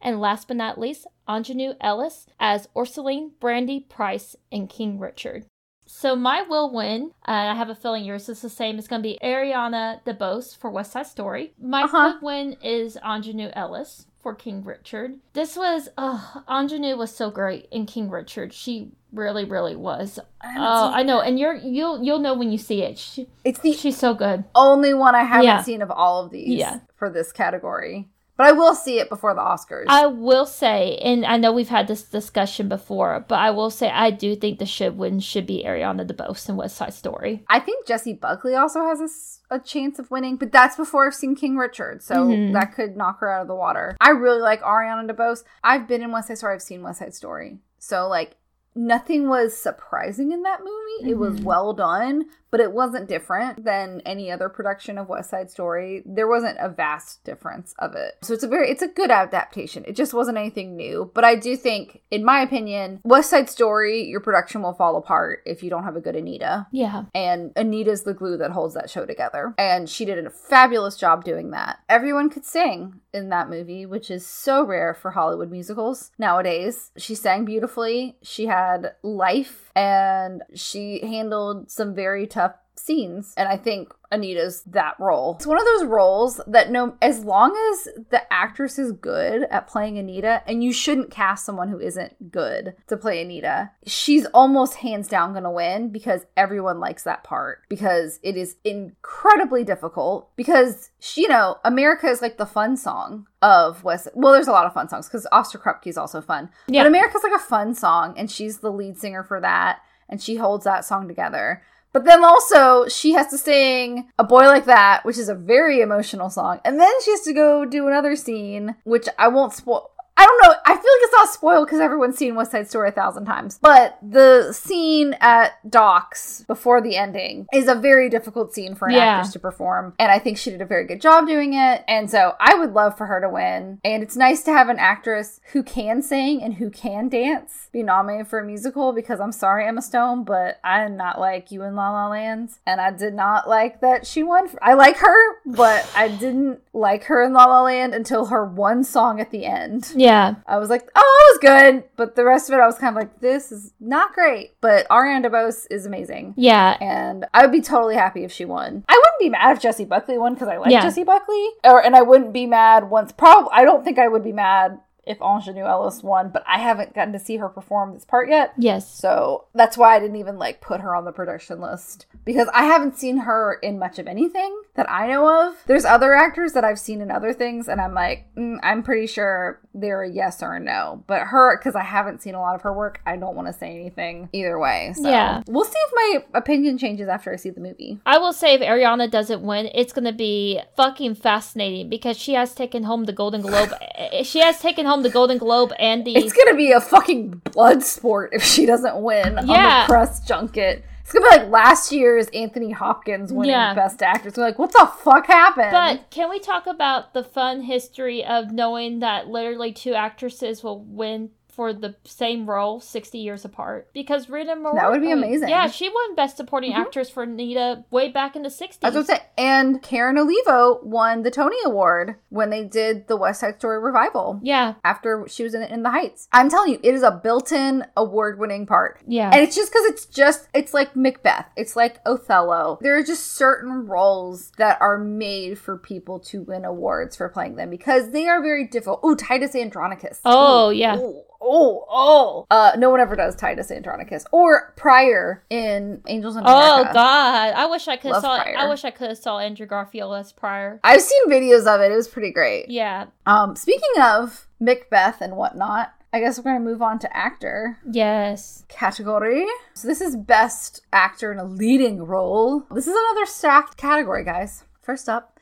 and last but not least, Aunjanue Ellis as Oracene Brandy Price in King Richard. So my will win, and I have a feeling yours is the same. It's going to be Ariana DeBose for West Side Story. My Uh-huh. win is Aunjanue Ellis for King Richard. This was, uh, Aunjanue was so great in King Richard. She really, really was. I Oh, I know, and you're you'll you'll know when you see it. She, It's the she's so good. only one I haven't Yeah. seen of all of these Yeah. for this category. But I will see it before the Oscars. I will say, and I know we've had this discussion before, but I will say I do think the should win should be Ariana DeBose in West Side Story. I think Jessie Buckley also has a chance of winning, but that's before I've seen King Richard, so Mhm. that could knock her out of the water. I really like Ariana DeBose. I've been in West Side Story. I've seen West Side Story, so like nothing was surprising in that movie. It was Mhm. well done, but it wasn't different than any other production of West Side Story. There wasn't a vast difference of it. So it's a very it's a good adaptation. It just wasn't anything new, but I do think in my opinion, West Side Story your production will fall apart if you don't have a good Anita Yeah. and Anita's the glue that holds that show together. And she did a fabulous job doing that. Everyone could sing in that movie, which is so rare for Hollywood musicals nowadays. She sang beautifully, she had life, and she handled some very tough scenes. And I think Anita's that role. It's one of those roles that no as long as the actress is good at playing Anita, and you shouldn't cast someone who isn't good to play Anita, she's almost hands down gonna win because everyone likes that part. Because it is incredibly difficult. Because she, you know, America is like the fun song of West. Well, there's a lot of fun songs because Officer Krupke is also fun. Yeah. But America's like a fun song, and she's the lead singer for that, and she holds that song together. But then also, she has to sing A Boy Like That, which is a very emotional song. And then she has to go do another scene, which I won't spoil. I don't know. I feel like it's not spoiled because everyone's seen West Side Story a thousand times. But the scene at Docks before the ending is a very difficult scene for an Yeah. actress to perform. And I think she did a very good job doing it. And so I would love for her to win. And it's nice to have an actress who can sing and who can dance be nominated for a musical because I'm sorry, Emma Stone, but I did not like you in La La Land. And I did not like that she won. For- I like her, but I didn't like her in La La Land until her one song at the end. Yeah. I was like, oh, it was good. But the rest of it, I was kind of like, this is not great. But Ariana DeBose is amazing. Yeah. And I would be totally happy if she won. I wouldn't be mad if Jessie Buckley won because I like Yeah. Jessie Buckley. Or and I wouldn't be mad once. Probably, I don't think I would be mad if Aunjanue Ellis won. But I haven't gotten to see her perform this part yet. Yes. So that's why I didn't even like put her on the production list because I haven't seen her in much of anything that I know of. There's other actors that I've seen in other things, and I'm like, mm, I'm pretty sure they're a yes or a no. But her, because I haven't seen a lot of her work, I don't want to say anything either way. So Yeah. we'll see if my opinion changes after I see the movie. I will say if Ariana doesn't win, it's going to be fucking fascinating because she has taken home the Golden Globe. eh, she has taken home the Golden Globe and the. It's gonna be a fucking blood sport if she doesn't win on Yeah. the press junket. It's gonna be like last year's Anthony Hopkins winning Yeah. Best Actress. We're like, what the fuck happened? but can we talk about the fun history of knowing that literally two actresses will win for the same role 60 years apart? Because Rita Moreno. That would be amazing. Yeah, she won Best Supporting Mhm. Actress for Nita way back in the 60s. That's what I'm saying. And Karen Olivo won the Tony Award when they did the West Side Story revival yeah, after she was in In the Heights. I'm telling you, it is a built-in award-winning part. yeah. And it's just because it's just, it's like Macbeth. It's like Othello. There are just certain roles that are made for people to win awards for playing them because they are very difficult. Ooh, Titus Andronicus. Oh, Ooh, yeah. Ooh, oh, oh. Uh, no one ever does Titus Andronicus. Or Prior in Angels in America. Oh God! I wish I could Love saw. Prior. I wish I could have saw Andrew Garfield as Prior. I've seen videos of it. It was pretty great. Yeah. Um, speaking of Macbeth and whatnot, I guess we're gonna move on to actor Yes. category. So this is best actor in a leading role. This is another stacked category, guys. First up,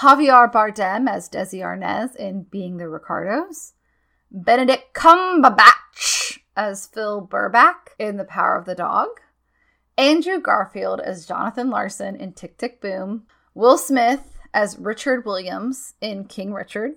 Javier Bardem as Desi Arnaz in Being the Ricardos. Benedict Cumberbatch as Phil Burbank in The Power of the Dog. Andrew Garfield as Jonathan Larson in Tick Tick Boom. Will Smith as Richard Williams in King Richard.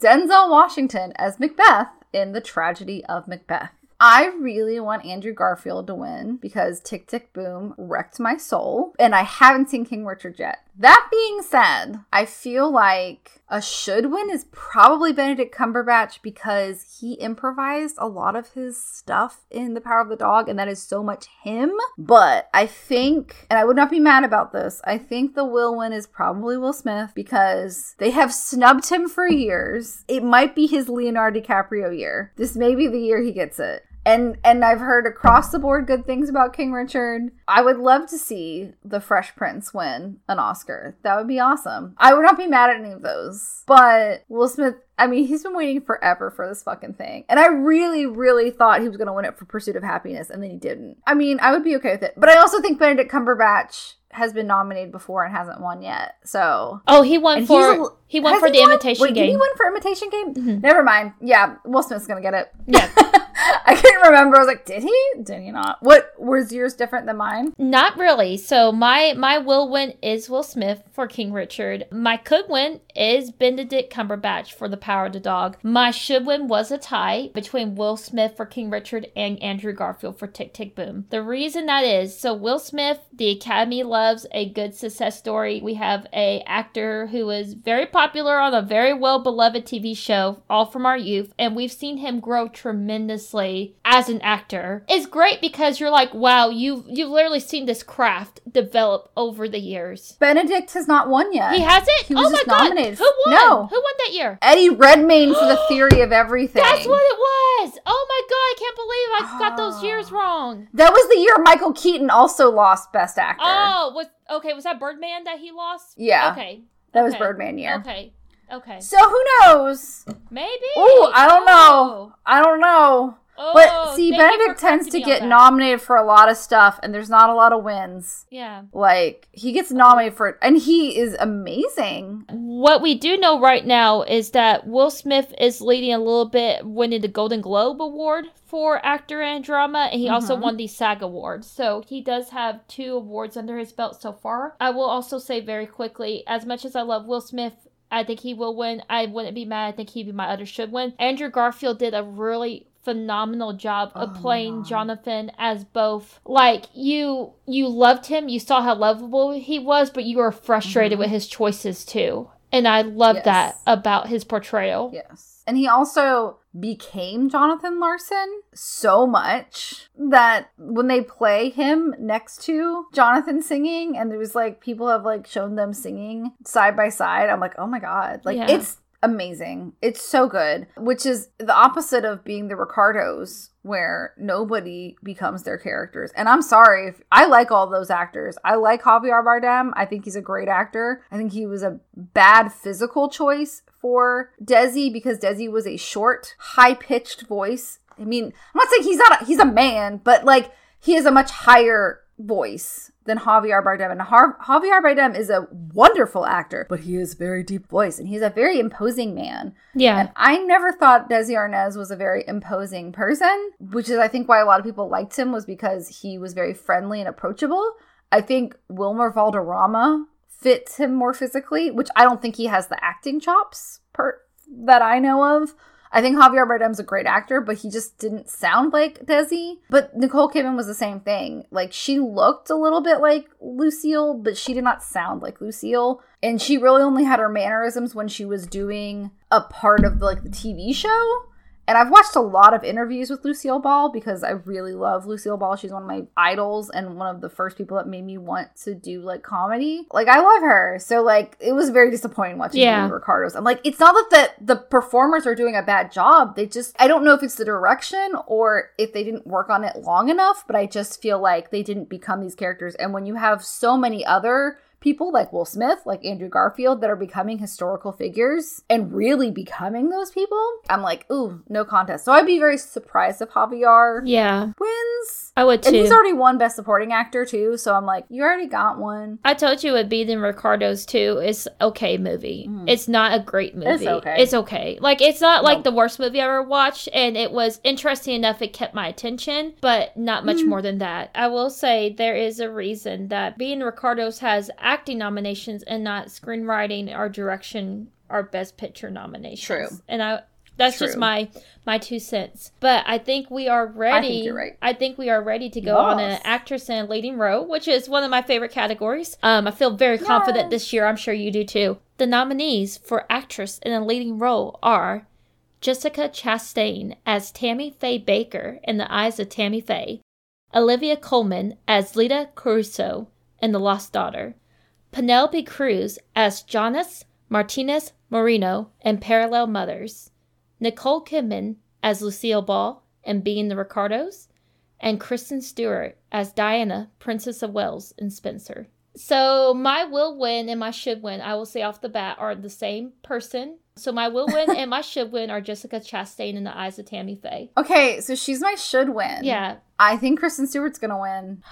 Denzel Washington as Macbeth in The Tragedy of Macbeth. I really want Andrew Garfield to win because Tick Tick Boom wrecked my soul, and I haven't seen King Richard yet. That being said, I feel like a should win is probably Benedict Cumberbatch because he improvised a lot of his stuff in The Power of the Dog, and that is so much him. But I think, and I would not be mad about this, I think the will win is probably Will Smith because they have snubbed him for years. It might be his Leonardo DiCaprio year. This may be the year he gets it. And and I've heard across the board good things about King Richard. I would love to see the Fresh Prince win an Oscar. That would be awesome. I would not be mad at any of those. But Will Smith, I mean, he's been waiting forever for this fucking thing. And I really, really thought he was going to win it for Pursuit of Happiness, and then he didn't. I mean, I would be okay with it. But I also think Benedict Cumberbatch has been nominated before and hasn't won yet. So Oh, he won for a- he won for he the won? Imitation Wait, Did he Game. win for Imitation Game? Mhm. Never mind. Yeah, Will Smith's gonna get it. Yeah. Remember. I was like, did he? Did he not? What was yours different than mine? Not really. So my my will win is Will Smith for King Richard. My could win is Benedict Cumberbatch for The Power of the Dog. My should win was a tie between Will Smith for King Richard and Andrew Garfield for Tick Tick Boom. The reason that is so Will Smith, the Academy loves a good success story. We have a actor who is very popular on a very well beloved TV show, all from our youth, and we've seen him grow tremendously as an actor. It's great because you're like, wow, you've you've literally seen this craft develop over the years. Benedict has not won yet. He hasn't. He was oh my god! nominated. Who won? No. Who won that year? Eddie Redmayne for the theory of everything. That's what it was. Oh my god! I can't believe I got those Ah. years wrong. That was the year Michael Keaton also lost Best Actor. Oh, was okay. Was that Birdman that he lost? Yeah. Okay. that was okay. Birdman year. Okay. Okay. So who knows? Maybe. Oh, I don't know. I don't know. Oh, But see, Benedict tends to correcting me on get nominated for a lot of stuff, and there's not a lot of wins. Yeah. Like he gets nominated for, and he is amazing. What we do know right now is that Will Smith is leading a little bit, winning the Golden Globe Award for actor and drama, and he also Mhm. won the SAG Award. So he does have two awards under his belt so far. I will also say very quickly, as much as I love Will Smith. I think he will win. I wouldn't be mad. I think he'd be my other should win. Andrew Garfield did a really phenomenal job of Oh playing God. Jonathan as both like you you loved him, you saw how lovable he was, but you were frustrated Mhm. with his choices too. And I love Yes. that about his portrayal. Yes, and he also became Jonathan Larson so much that when they play him next to Jonathan singing, and there's like people have like shown them singing side by side, I'm like, oh my god, like Yeah. it's amazing. It's so good, which is the opposite of being the Ricardos, where nobody becomes their characters. And I'm sorry, if I like all those actors. I like Javier Bardem. I think he's a great actor. I think he was a bad physical choice for Desi because Desi was a short, high pitched voice. I mean, I'm not saying he's not a, he's a man, but like he has a much higher voice than Javier Bardem. And Har- Javier Bardem is a wonderful actor, but he has a very deep voice and he's a very imposing man. Yeah. And I never thought Desi Arnaz was a very imposing person, which is I think why a lot of people liked him was because he was very friendly and approachable. I think Wilmer Valderrama fits him more physically, which I don't think he has the acting chops per that I know of. I think Javier Bardem's a great actor, but he just didn't sound like Desi. But Nicole Kidman was the same thing. Like she looked a little bit like Lucille, but she did not sound like Lucille. And she really only had her mannerisms when she was doing a part of like the TV show. And I've watched a lot of interviews with Lucille Ball because I really love Lucille Ball. She's one of my idols and one of the first people that made me want to do like comedy. Like I love her. So like it was very disappointing watching Yeah. Ricardos. I'm like, it's not that the, the performers are doing a bad job. They just I don't know if it's the direction or if they didn't work on it long enough, but I just feel like they didn't become these characters. And when you have so many other people like Will Smith, like Andrew Garfield, that are becoming historical figures and really becoming those people, I'm like, ooh, no contest. So I'd be very surprised if Javier Yeah. wins. I would too. And he's already won Best Supporting Actor too, so I'm like, you already got one. I told you it would be the Ricardos too. It's okay movie. Mm. It's not a great movie. It's okay. It's okay. Like it's not like Nope. the worst movie I ever watched, and it was interesting enough. It kept my attention, but not much Mm. more than that. I will say there is a reason that being Ricardos has acting nominations and not screenwriting or direction or Best Picture nominations. True. And I. That's just my my two cents. But I think we are ready. you're right. I think we are ready to go on an actress in a leading role, which is one of my favorite categories. Um, I feel very confident this year. I'm sure you do too. The nominees for actress in a leading role are Jessica Chastain as Tammy Faye Bakker in The Eyes of Tammy Faye, Olivia Colman as Leda Caruso in The Lost Daughter, Penelope Cruz as Janis Martinez Moreno in Parallel Mothers, Nicole Kidman as Lucille Ball in Being the Ricardos, and Kristen Stewart as Diana, Princess of Wales in Spencer. So my will win and my should win, I will say off the bat, are the same person. So my will win and my should win are Jessica Chastain in the eyes of Tammy Faye. Okay, so she's my should win. Yeah. I think Kristen Stewart's gonna win.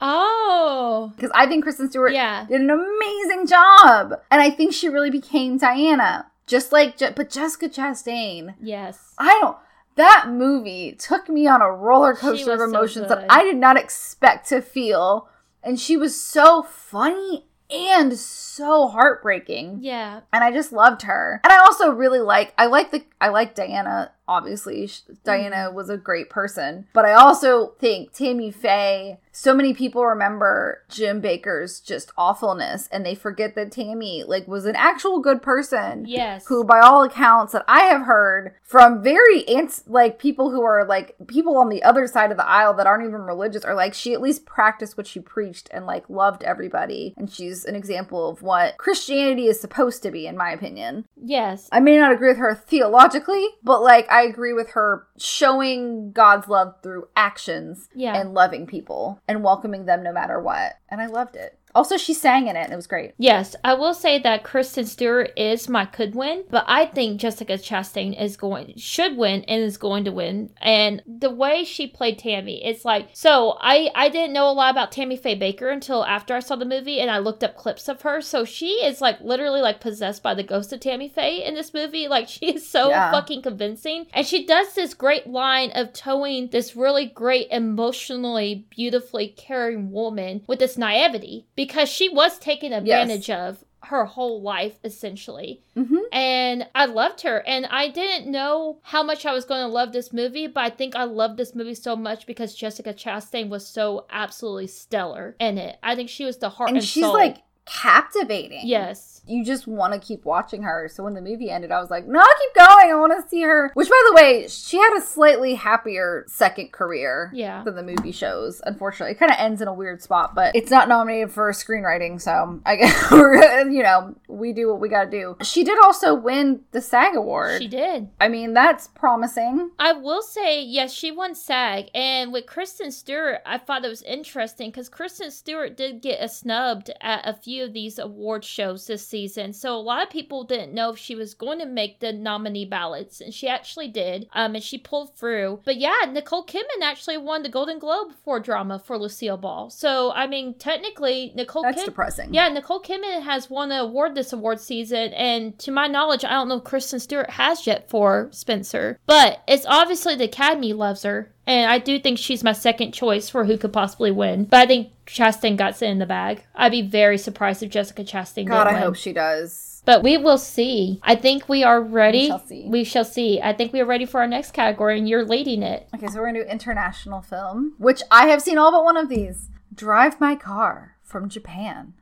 Oh. Because I think Kristen Stewart Yeah. did an amazing job. And I think she really became Diana. Just like, but Jessica Chastain, Yes. I don't. That movie took me on a roller coaster of was so emotions that. I did not expect to feel. And she was so funny and so heartbreaking. Yeah. And I just loved her. And I also really like I like the I like Diana obviously Diana mm-hmm. was a great person, but I also think Tammy Faye. So many people remember Jim Bakker's just awfulness, and they forget that Tammy like was an actual good person. Yes. Who, by all accounts that I have heard from very ants like people who are like people on the other side of the aisle that aren't even religious, are like she at least practiced what she preached and like loved everybody, and she's an example of what Christianity is supposed to be, in my opinion. Yes. I may not agree with her theologically, but like I agree with her showing God's love through actions Yeah. and loving people and welcoming them no matter what. And I loved it. Also, she sang in it and it was great. Yes, I will say that Kristen Stewart is my could win, but I think Jessica Chastain is going should win and is going to win. And the way she played Tammy, it's like so I I didn't know a lot about Tammy Faye Bakker until after I saw the movie and I looked up clips of her. So she is like literally like possessed by the ghost of Tammy Faye in this movie. Like she is so Yeah. fucking convincing, and she does this great line of towing this really great emotionally beautifully caring woman with this naivety because she was taken advantage of her whole life essentially Mm-hmm. and i loved her and i didn't know how much i was going to love this movie but i think i loved this movie so much because jessica chastain was so absolutely stellar in it i think she was the heart and, And she's soul. like captivating. yes You just want to keep watching her. So when the movie ended, I was like, no, keep going. I want to see her. Which, by the way, she had a slightly happier second career. Yeah. Than the movie shows. Unfortunately, it kind of ends in a weird spot, but it's not nominated for screenwriting. So I guess we're, you know, we do what we got to do. She did also win the SAG award. she did I mean, that's promising. I will say, yes, she won SAG. And with Kristen Stewart, I thought it was interesting because Kristen Stewart did get a snubbed at a few of these award shows this season. So a lot of people didn't know if she was going to make the nominee ballots. And she actually did. Um, and she pulled through. But yeah, Nicole Kidman actually won the Golden Globe for drama for Lucille Ball. So, I mean, technically, Nicole That's Kidman. depressing. Yeah, Nicole Kidman has won an award this award season, and to my knowledge, I don't know if Kristen Stewart has yet for Spencer. But it's obviously the Academy loves her, and I do think she's my second choice for who could possibly win. But I think Chastain got it in the bag. I'd be very surprised if Jessica Chastain God, I win. hope she does. But we will see. I think we are ready. We shall see. We shall see. I think we are ready for our next category, and you're leading it. Okay, so we're gonna do international film, which I have seen all but one of these. Drive My Car from Japan.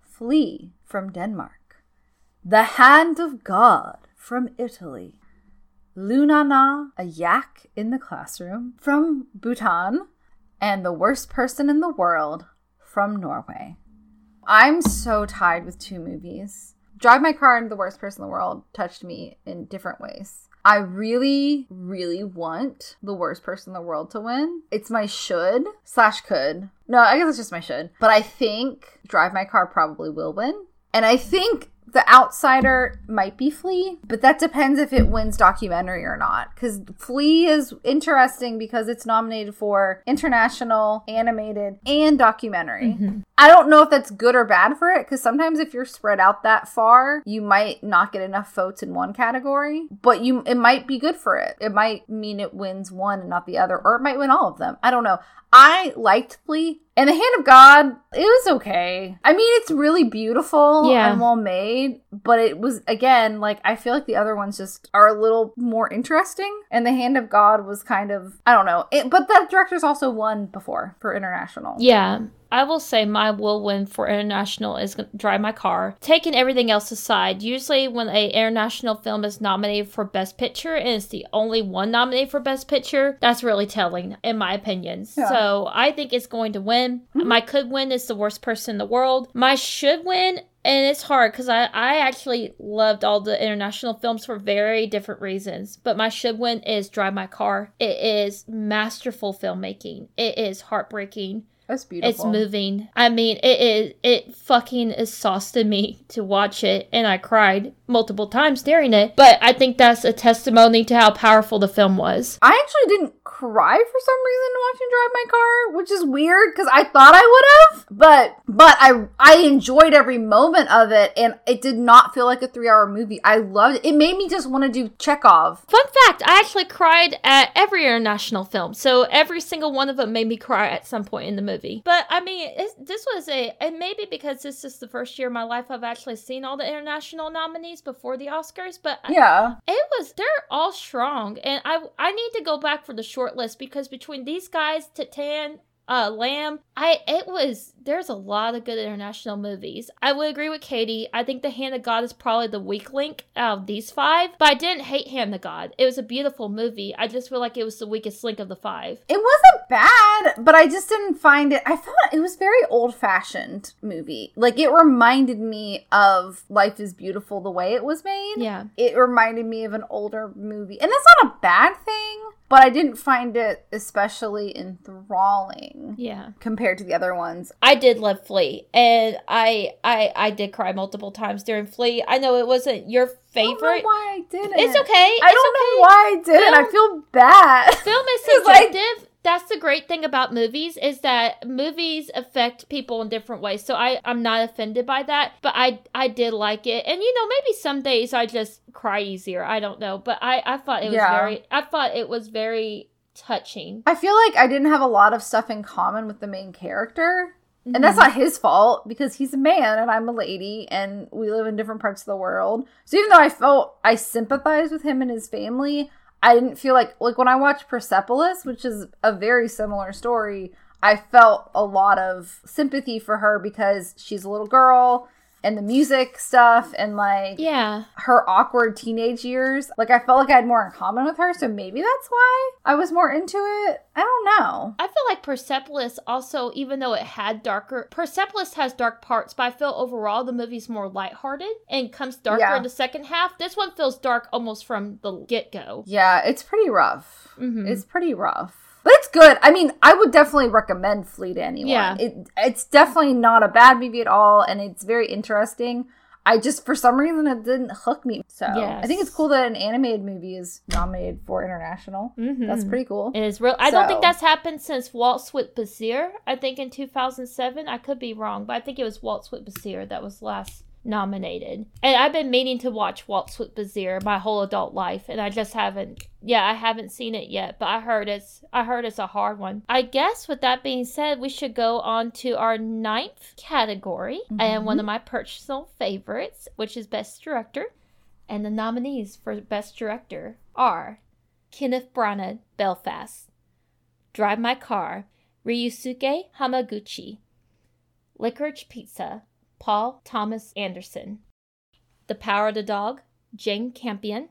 Flee from Denmark. The Hand of God from Italy. Lunana, a yak in the classroom from Bhutan. And The Worst Person in the World from Norway. I'm so tied with two movies. Drive My Car and The Worst Person in the World touched me in different ways. I really, really want the worst person in the world to win. It's my should slash could. No, I guess it's just my should. But I think Drive My Car probably will win. And I think the outsider might be Flee, but that depends if it wins documentary or not. Because Flee is interesting because it's nominated for international, animated, and documentary. Mm-hmm. I don't know if that's good or bad for it because sometimes if you're spread out that far, you might not get enough votes in one category, but you it might be good for it. It might mean it wins one and not the other, or it might win all of them. I don't know. I liked Flee. And the Hand of God, it was okay. I mean, it's really beautiful Yeah. and well made, but it was again like I feel like the other ones just are a little more interesting. And the Hand of God was kind of I don't know. It, but that director's also won before for international. Yeah. I will say my will win for international is drive my car. Taking everything else aside, usually when a international film is nominated for best picture and it's the only one nominated for best picture, that's really telling in my opinion. Yeah. So I think it's going to win. Mm-hmm. My could win is the worst person in the world. My should win and it's hard because I, I actually loved all the international films for very different reasons. But my should win is Drive My Car. It is masterful filmmaking. It is heartbreaking. That's beautiful. It's moving. I mean, it is. It fucking exhausted me to watch it, and I cried multiple times during it. But I think that's a testimony to how powerful the film was. I actually didn't cry for some reason watching Drive My Car, which is weird because I thought I would have, but but I I enjoyed every moment of it, and it did not feel like a three hour movie. I loved it. It made me just want to do Chekhov. Fun fact: I actually cried at every international film, so every single one of them made me cry at some point in the movie. But I mean, this was a, and maybe because this is the first year of my life I've actually seen all the international nominees before the Oscars, but I- Yeah, It was they're all strong, and I I need to go back for the short list because between these guys, Titane, uh, Lamb, I it was there's a lot of good international movies. I would agree with Katie. I think The Hand of God is probably the weak link out of these five, but I didn't hate Hand of God. It was a beautiful movie. I just feel like it was the weakest link of the five. It wasn't bad, but I just didn't find it. I thought it was very old fashioned movie. Like it reminded me of Life is Beautiful the way it was made. Yeah. It reminded me of an older movie. And that's not a bad thing, but I didn't find it especially enthralling Yeah. compared to the other ones. I did love Flee, and I I I did cry multiple times during Flee. I know it wasn't your I don't know favorite. why I didn't. It's okay. I it's don't okay. know why I didn't. I feel bad. Film is like- subjective. That's the great thing about movies is that movies affect people in different ways. So I I'm not offended by that, but I I did like it. And you know, maybe some days I just cry easier. I don't know, but I I thought it was Yeah. very I thought it was very touching. I feel like I didn't have a lot of stuff in common with the main character. And that's Mhm. not his fault because he's a man and I'm a lady and we live in different parts of the world. So even though I felt I sympathized with him and his family, I didn't feel like like when I watched Persepolis, which is a very similar story, I felt a lot of sympathy for her because she's a little girl and the music stuff and like Yeah. her awkward teenage years. Like I felt like I had more in common with her, so maybe that's why I was more into it. I don't know. I feel like Persepolis also, even though it had darker, Persepolis has dark parts, but I feel overall the movie's more lighthearted and comes darker Yeah. in the second half. This one feels dark almost from the get go. Yeah, it's pretty rough. Mhm. It's pretty rough. It's good. I mean, I would definitely recommend Flee to anyone. Yeah. It, it's definitely not a bad movie at all, and it's very interesting. I just, for some reason, it didn't hook me. So I think it's cool that an animated movie is nominated for international. Mhm. That's pretty cool. It is real. I don't think that's happened since Waltz with Bashir. I think in 2007. I could be wrong, but I think it was Waltz with Bashir that was last nominated. And I've been meaning to watch Waltz with Bashir my whole adult life, and I just haven't. Yeah, I haven't seen it yet, but I heard it's. I heard it's a hard one. I guess with that being said, we should go on to our ninth category, and one of mm-hmm. my personal favorites, which is Best Director. And the nominees for Best Director are Kenneth Branagh, Belfast, Drive My Car, Ryusuke Hamaguchi, Licorice Pizza, Paul Thomas Anderson, The Power of the Dog, Jane Campion,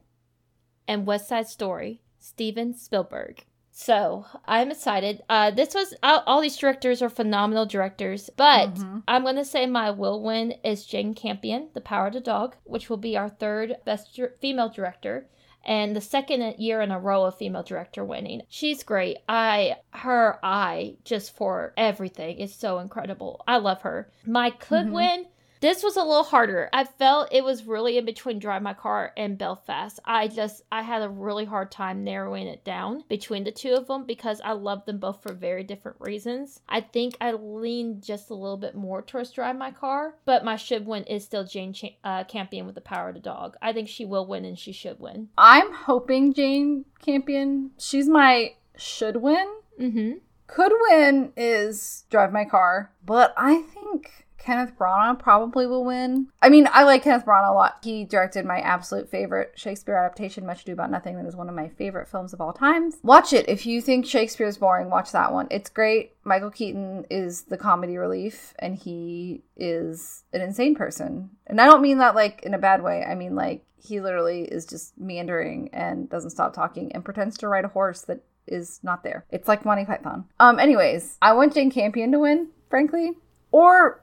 and West Side Story, Steven Spielberg. So I'm excited. Uh, this was all, all these directors are phenomenal directors, but Mhm. I'm gonna say my will win is Jane Campion, The Power of the Dog, which will be our third best female director and the second year in a row of female director winning. She's great. I her eye just for everything is so incredible. I love her. My could Mhm. win. This was a little harder. I felt it was really in between Drive My Car and Belfast. I just I had a really hard time narrowing it down between the two of them because I love them both for very different reasons. I think I lean just a little bit more towards Drive My Car, but my should win is still Jane Cha- uh, Campion with the Power of the Dog. I think she will win and she should win. I'm hoping Jane Campion. She's my should win. Mm-hmm. Could win is Drive My Car, but I think Kenneth Branagh probably will win. I mean, I like Kenneth Branagh a lot. He directed my absolute favorite Shakespeare adaptation, Much Ado About Nothing. That is one of my favorite films of all times. Watch it. If you think Shakespeare is boring, watch that one. It's great. Michael Keaton is the comedy relief, and he is an insane person. And I don't mean that like in a bad way. I mean like he literally is just meandering and doesn't stop talking and pretends to ride a horse that is not there. It's like Monty Python. Um, anyways, I want Jane Campion to win, frankly, or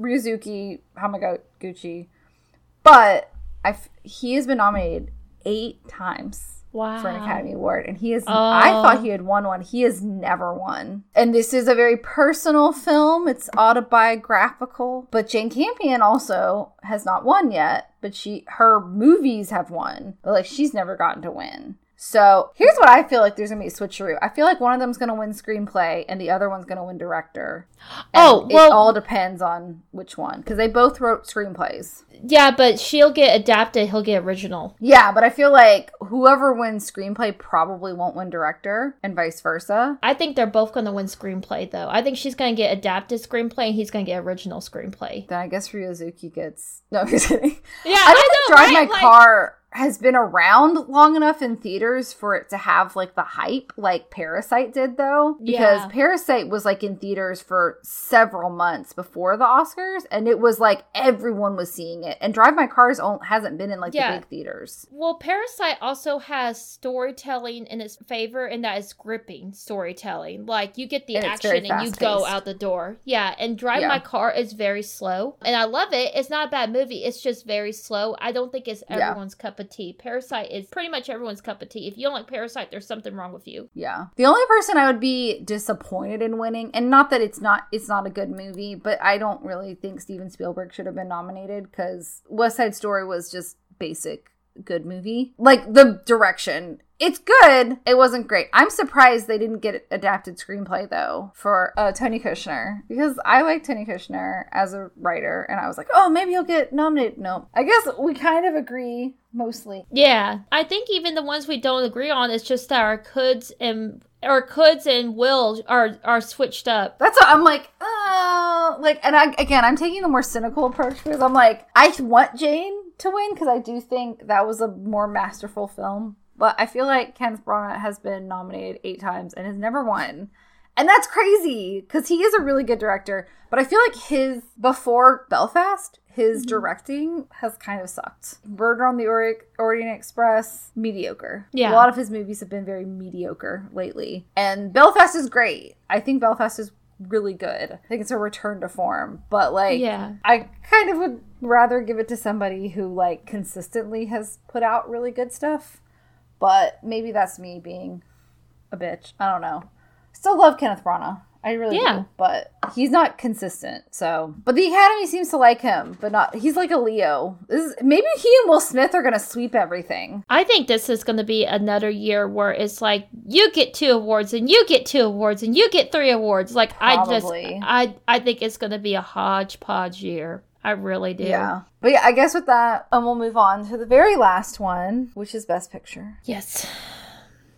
Ryusuke Hamaguchi, but I f- he has been nominated eight times Wow. for an Academy Award, and he is. Oh. I thought he had won one. He has never won. And this is a very personal film. It's autobiographical. But Jane Campion also has not won yet. But she, her movies have won. But like she's never gotten to win. So here's what I feel like there's gonna be a switcheroo. I feel like one of them's gonna win screenplay and the other one's gonna win director. And Oh, it all depends on which one because they both wrote screenplays. Yeah, but she'll get adapted. He'll get original. Yeah, but I feel like whoever wins screenplay probably won't win director, and vice versa. I think they're both going to win screenplay, though. I think she's going to get adapted screenplay and he's going to get original screenplay. Then I guess Ryusuke gets. No, I'm kidding. Yeah, I don't think Drive My Like- Car has been around long enough in theaters for it to have like the hype like Parasite did though because Yeah. Parasite was like in theaters for several months before the Oscars and it was like everyone was seeing it and Drive My Cars on- hasn't been in like Yeah. the big theaters. Well, Parasite also has storytelling in its favor, and that is gripping storytelling. Like you get the And action and you go out the door. Yeah, and Drive Yeah. My Car is very slow, and I love it. It's not a bad movie. It's just very slow. I don't think it's everyone's cup of tea. Parasite is pretty much everyone's cup of tea. If you don't like Parasite, there's something wrong with you. Yeah. The only person I would be disappointed in winning, and not that it's not it's not a good movie, but I don't really think Steven Spielberg should have been nominated because West Side Story was just basic good movie. Like the direction. It's good. It wasn't great. I'm surprised they didn't get adapted screenplay though for uh, Tony Kushner because I like Tony Kushner as a writer, and I was like, oh, maybe he'll get nominated. No, I guess we kind of agree mostly. Yeah, I think even the ones we don't agree on, it's just that our coulds and our coulds and wills are are switched up. That's what I'm like, uh, like, and I, again, I'm taking the more cynical approach because I'm like, I want Jane to win because I do think that was a more masterful film. But I feel like Kenneth Branagh has been nominated eight times and has never won. And that's crazy because he is a really good director. But I feel like his, before Belfast, his mm-hmm. directing has kind of sucked. Murder on the Ori- Orient Express, mediocre. Yeah. A lot of his movies have been very mediocre lately. And Belfast is great. I think Belfast is really good. I think it's a return to form. But like, Yeah. I kind of would rather give it to somebody who like consistently has put out really good stuff. But maybe that's me being a bitch. I don't know. Still love Kenneth Branagh. I really Yeah. do. But he's not consistent. So, but the Academy seems to like him, but not. He's like a Leo. This is, maybe he and Will Smith are gonna sweep everything. I think this is going to be another year where it's like you get two awards and you get two awards and you get three awards. Like I just, I, I think it's going to be a hodgepodge year. I really do. Yeah. But yeah, I guess with that, um, we'll move on to the very last one, which is Best Picture. Yes.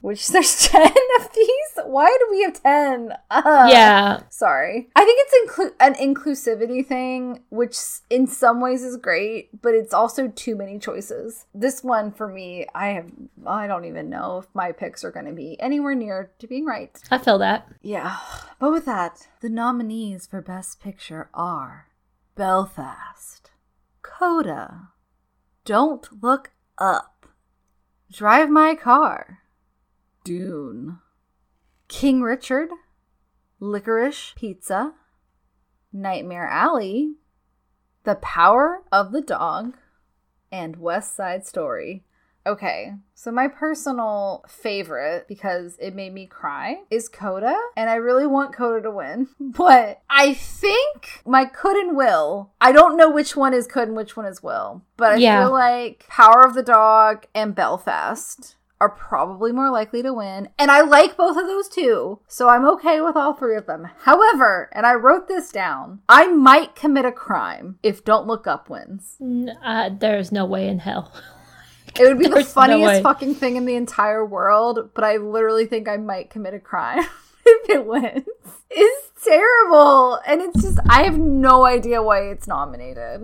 Which there's ten of these. Why do we have ten? Uh, yeah. Sorry. I think it's inclu- an inclusivity thing, which in some ways is great, but it's also too many choices. This one for me, I have I don't even know if my picks are going to be anywhere near to being right. I feel that. Yeah. But with that, the nominees for Best Picture are Belfast, Coda, Don't Look Up, Drive My Car, Dune, King Richard, Licorice Pizza, Nightmare Alley, The Power of the Dog, and West Side Story. Okay, so my personal favorite, because it made me cry, is Coda, and I really want Coda to win. But I think my could and will, I don't know which one is could and which one is will, but I Yeah. feel like Power of the Dog and Belfast are probably more likely to win. And I like both of those too, so I'm okay with all three of them. However, and I wrote this down, I might commit a crime if Don't Look Up wins. Uh, there's no way in hell. It would be the There's no funniest way. fucking thing in the entire world, but I literally think I might commit a crime if it wins. It's terrible. And it's just I have no idea why it's nominated.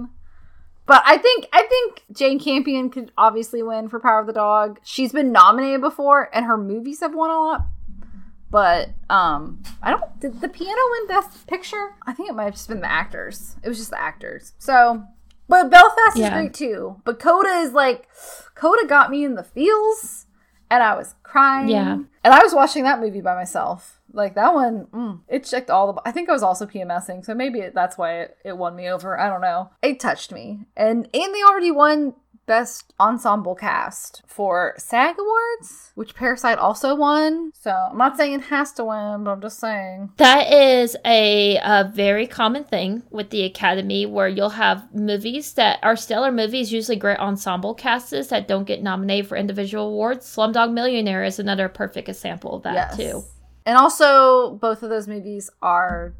But I think I think Jane Campion could obviously win for Power of the Dog. She's been nominated before and her movies have won a lot. But um I don't did the piano win best picture? I think it might have just been the actors. It was just the actors. So but Belfast is great too. But Coda is like Coda got me in the feels and I was crying. Yeah. And I was watching that movie by myself. Like that one, mm, it checked all the. I think I was also PMSing, so maybe it, that's why it, it won me over. I don't know. It touched me, and and they already won best ensemble cast for SAG Awards, which Parasite also won. So I'm not saying it has to win, but I'm just saying. That is a, a very common thing with the Academy where you'll have movies that are stellar movies, usually great ensemble casts that don't get nominated for individual awards. Slumdog Millionaire is another perfect example of that, yes. too. And also, both of those movies are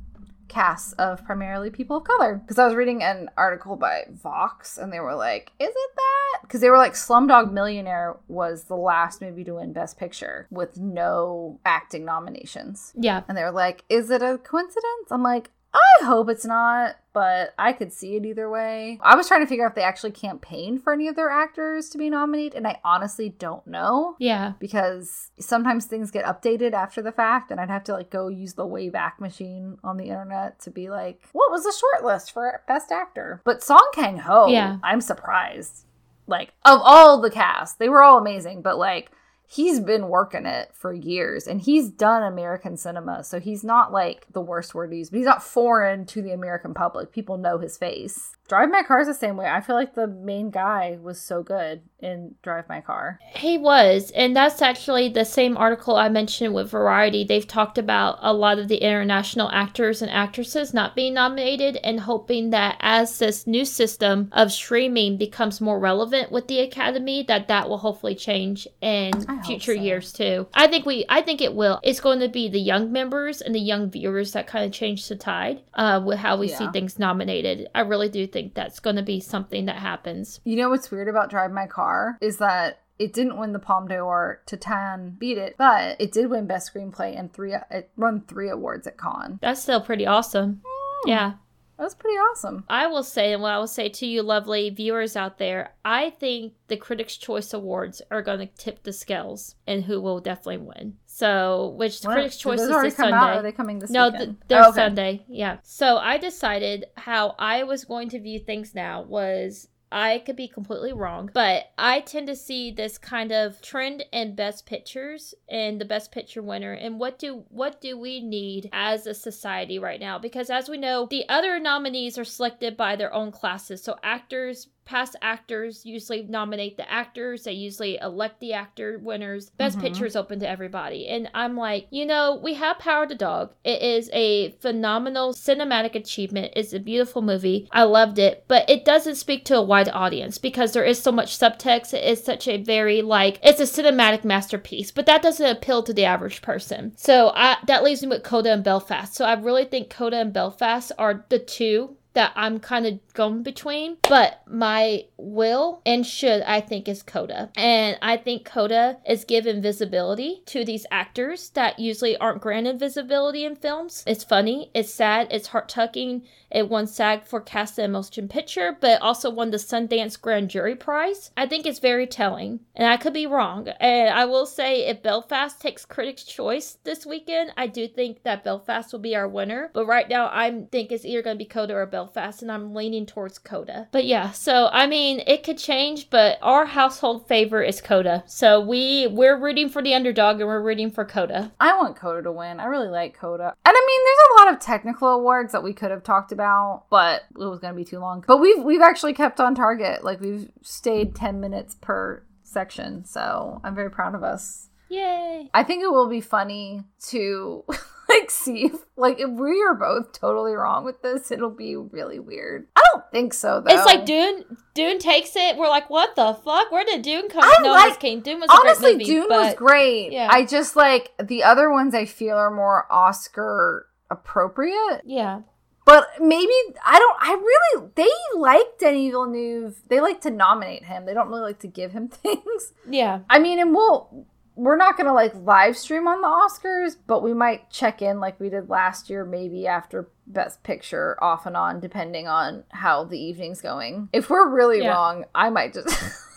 casts of primarily people of color. Because I was reading an article by Vox, and they were like, "Is it that?" Because they were like, "Slumdog Millionaire was the last movie to win Best Picture with no acting nominations." Yeah. And they were like, "Is it a coincidence?" I'm like, I hope it's not, but I could see it either way. I was trying to figure out if they actually campaigned for any of their actors to be nominated, and I honestly don't know. Yeah. Because sometimes things get updated after the fact, and I'd have to like go use the Wayback Machine on the internet to be like, what was the short list for Best Actor? But Song Kang Ho, Yeah. I'm surprised. Like, of all the cast, they were all amazing, but like, he's been working it for years and he's done American cinema. So he's not like the worst word to use, but he's not foreign to the American public. People know his face. Drive My Car is the same way. I feel like the main guy was so good in Drive My Car. He was, and that's actually the same article I mentioned with Variety. They've talked about a lot of the international actors and actresses not being nominated and hoping that as this new system of streaming becomes more relevant with the Academy, that that will hopefully change in future so. years too. I think we, I think it will. It's going to be the young members and the young viewers that kind of change the tide uh, with how we see things nominated. I really do think that's going to be something that happens. You know what's weird about Drive My Car is that it didn't win the Palme d'Or. Titane beat it, but it did win Best Screenplay and three. It won three awards at Cannes. That's still pretty awesome. Hmm. Yeah. That was pretty awesome. I will say, and what I will say to you, lovely viewers out there, I think the Critics' Choice Awards are going to tip the scales and who will definitely win. So, which What? Critics' Choice is this Sunday. out? Are they coming this Sunday? no, th- they're Oh, okay. Sunday. Yeah. So I decided how I was going to view things now was I could be completely wrong, but I tend to see this kind of trend in best pictures and the best picture winner and what do what do we need as a society right now? Because as we know, the other nominees are selected by their own classes. So actors past actors usually nominate the actors. They usually elect the actor winners. Best Mhm. picture is open to everybody. And i'm like you know we have power of the dog. It is a phenomenal cinematic achievement. It's a beautiful movie. I loved it. But it doesn't speak to a wide audience because there is so much subtext. It is such a very like it's a cinematic masterpiece but that doesn't appeal to the average person. So I, that leaves me with coda and belfast. So i really think coda and belfast are the two that I'm kind of going between, but my will and should I think is Coda. And I think Coda is given visibility to these actors that usually aren't granted visibility in films. It's funny, it's sad, it's heart tucking. It won SAG for Cast and Motion Picture, but also won the Sundance Grand Jury Prize. I think it's very telling, and I could be wrong. And I will say, if Belfast takes Critics' Choice this weekend, I do think that Belfast will be our winner. But right now, I think it's either going to be Coda or Belfast, and I'm leaning towards Coda. But yeah, so I mean, it could change, but our household favorite is Coda. So we we're rooting for the underdog, and we're rooting for Coda. I want Coda to win. I really like Coda. And I mean, there's a lot of technical awards that we could have talked about, but it was going to be too long. But we've we've actually kept on target. Like we've stayed 10 minutes per section. So, I'm very proud of us. Yay! I think it will be funny to like see if like if we are both totally wrong with this, it'll be really weird. I don't think so though. It's like Dune. Dune takes it. We're like, what the fuck? Where did Dune come? I no, like-. Dune was a honestly great movie, Dune but was great. yeah. I just like the other ones I feel are more Oscar appropriate. yeah, But maybe I don't. I really they like Denis Villeneuve. They like to nominate him. They don't really like to give him things. yeah, I mean, and we'll we're not gonna like live stream on the Oscars, but we might check in like we did last year, maybe after Best Picture, off and on, depending on how the evening's going. If we're really Yeah. wrong, I might just.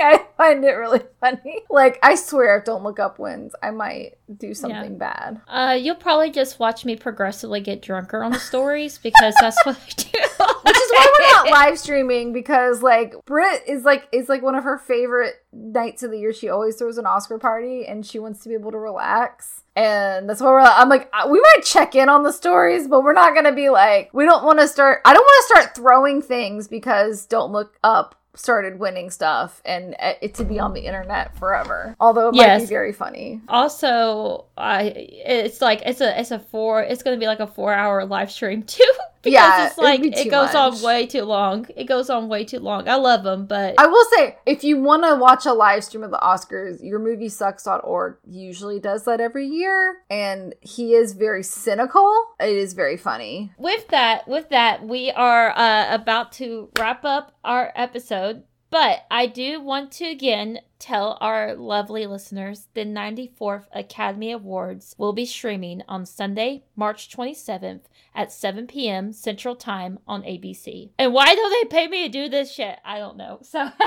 I find it really funny. Like I swear, if Don't Look Up wins, I might do something bad. Uh, you'll probably just watch me progressively get drunker on the stories because that's what I do. Which is why we're not live streaming because like Britt is like is like one of her favorite nights of the year. She always throws an Oscar party and she wants to be able to relax. And that's why we're I'm like uh, we might check in on the stories, but we're not gonna be like we don't want to start I don't want to start throwing things because don't look up started winning stuff and uh, it to be on the internet forever. Although it might be very funny. Also, I it's like it's a it's a four it's gonna be like a four hour live stream too because Yeah, it's like it goes much. on way too long. It goes on way too long. I love them, but I will say, if you want to watch a live stream of the Oscars, yourmoviesucks.org usually does that every year. And he is very cynical. It is very funny. with that with that we are uh, about to wrap up our episode But I do want to again tell our lovely listeners the 94th Academy Awards will be streaming on Sunday, March 27th at 7 p.m. Central Time on ABC. And why don't they pay me to do this shit? I don't know. So.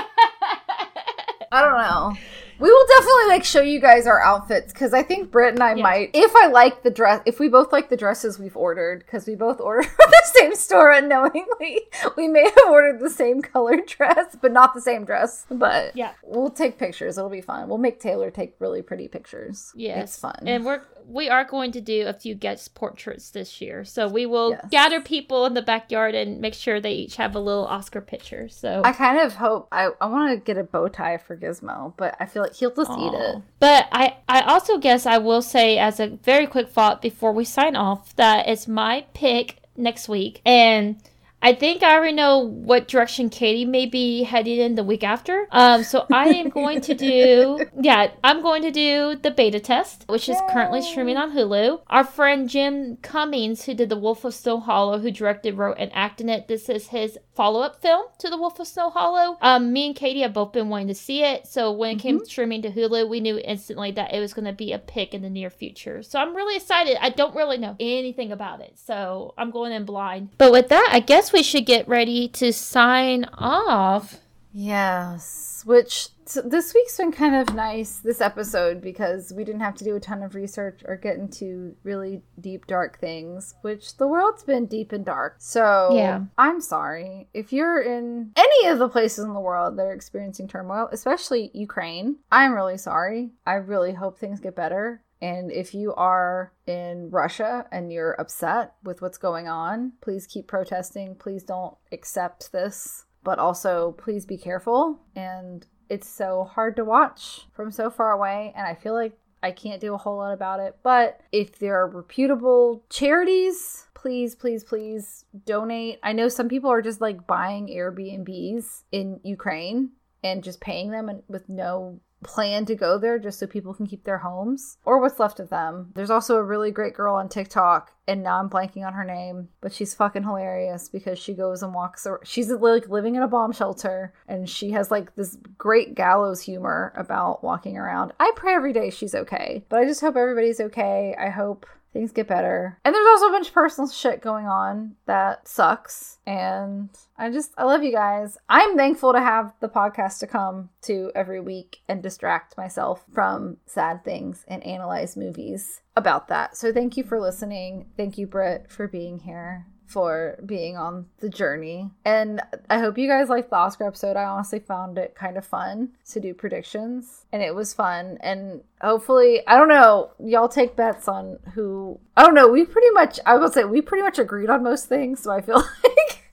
I don't know. We will definitely like show you guys our outfits because I think Britt and I Yeah. might, if I like the dress, if we both like the dresses we've ordered, because we both ordered from the same store unknowingly, we may have ordered the same colored dress, but not the same dress. But Yeah. we'll take pictures. It'll be fun. We'll make Taylor take really pretty pictures. Yes, it's fun. and we're we are going to do a few guest portraits this year. So we will Yes. gather people in the backyard and make sure they each have a little Oscar picture. So I kind of hope I, I want to get a bow tie for Gizmo, but I feel he'll just eat it. But I, I also guess I will say as a very quick thought before we sign off that it's my pick next week. And I think I already know what direction Katie may be heading in the week after. Um, so I am going to do, yeah, I'm going to do the beta test, which is currently streaming on Hulu. Our friend Jim Cummings, who did The Wolf of Snow Hollow, who directed, wrote, and acted in it, this is his follow up film to The Wolf of Snow Hollow. Um, me and Katie have both been wanting to see it. So when it came streaming to Hulu, we knew instantly that it was going to be a pick in the near future. So I'm really excited. I don't really know anything about it. So I'm going in blind. But with that, I guess we should get ready to sign off. Yes, which so this week's been kind of nice, this episode, because we didn't have to do a ton of research or get into really deep, dark things, which the world's been deep and dark. So, Yeah. I'm sorry. If you're in any of the places in the world that are experiencing turmoil, especially Ukraine, I'm really sorry. I really hope things get better. And if you are in Russia and you're upset with what's going on, please keep protesting. Please don't accept this. But also, please be careful. And it's so hard to watch from so far away. And I feel like I can't do a whole lot about it. But if there are reputable charities, please, please, please donate. I know some people are just like buying Airbnbs in Ukraine and just paying them with no plan to go there just so people can keep their homes or what's left of them. There's also a really great girl on TikTok and now I'm blanking on her name, but she's fucking hilarious because she goes and walks or she's like living in a bomb shelter and she has like this great gallows humor about walking around. I pray every day she's okay, but I just hope everybody's okay. I hope things get better. And there's also a bunch of personal shit going on that sucks. And I just, I love you guys. I'm thankful to have the podcast to come to every week and distract myself from sad things and analyze movies about that. So thank you for listening. Thank you, Britt, for being here. For being on the journey. And I hope you guys liked the Oscar episode. I honestly found it kind of fun to do predictions. And it was fun. And hopefully, I don't know, y'all take bets on who. I don't know. We pretty much, I will say, we pretty much agreed on most things. So I feel like,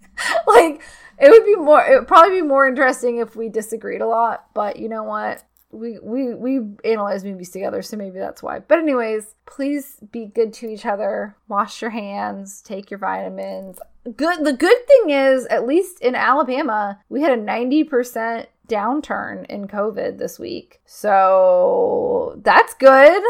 like, it would be more, it would probably be more interesting if we disagreed a lot. But you know what? We we we analyze movies together so maybe that's why. But anyways please be good to each other. Wash your hands. Take your vitamins. Good the good thing is at least in alabama we had a 90% downturn in covid this week. So that's good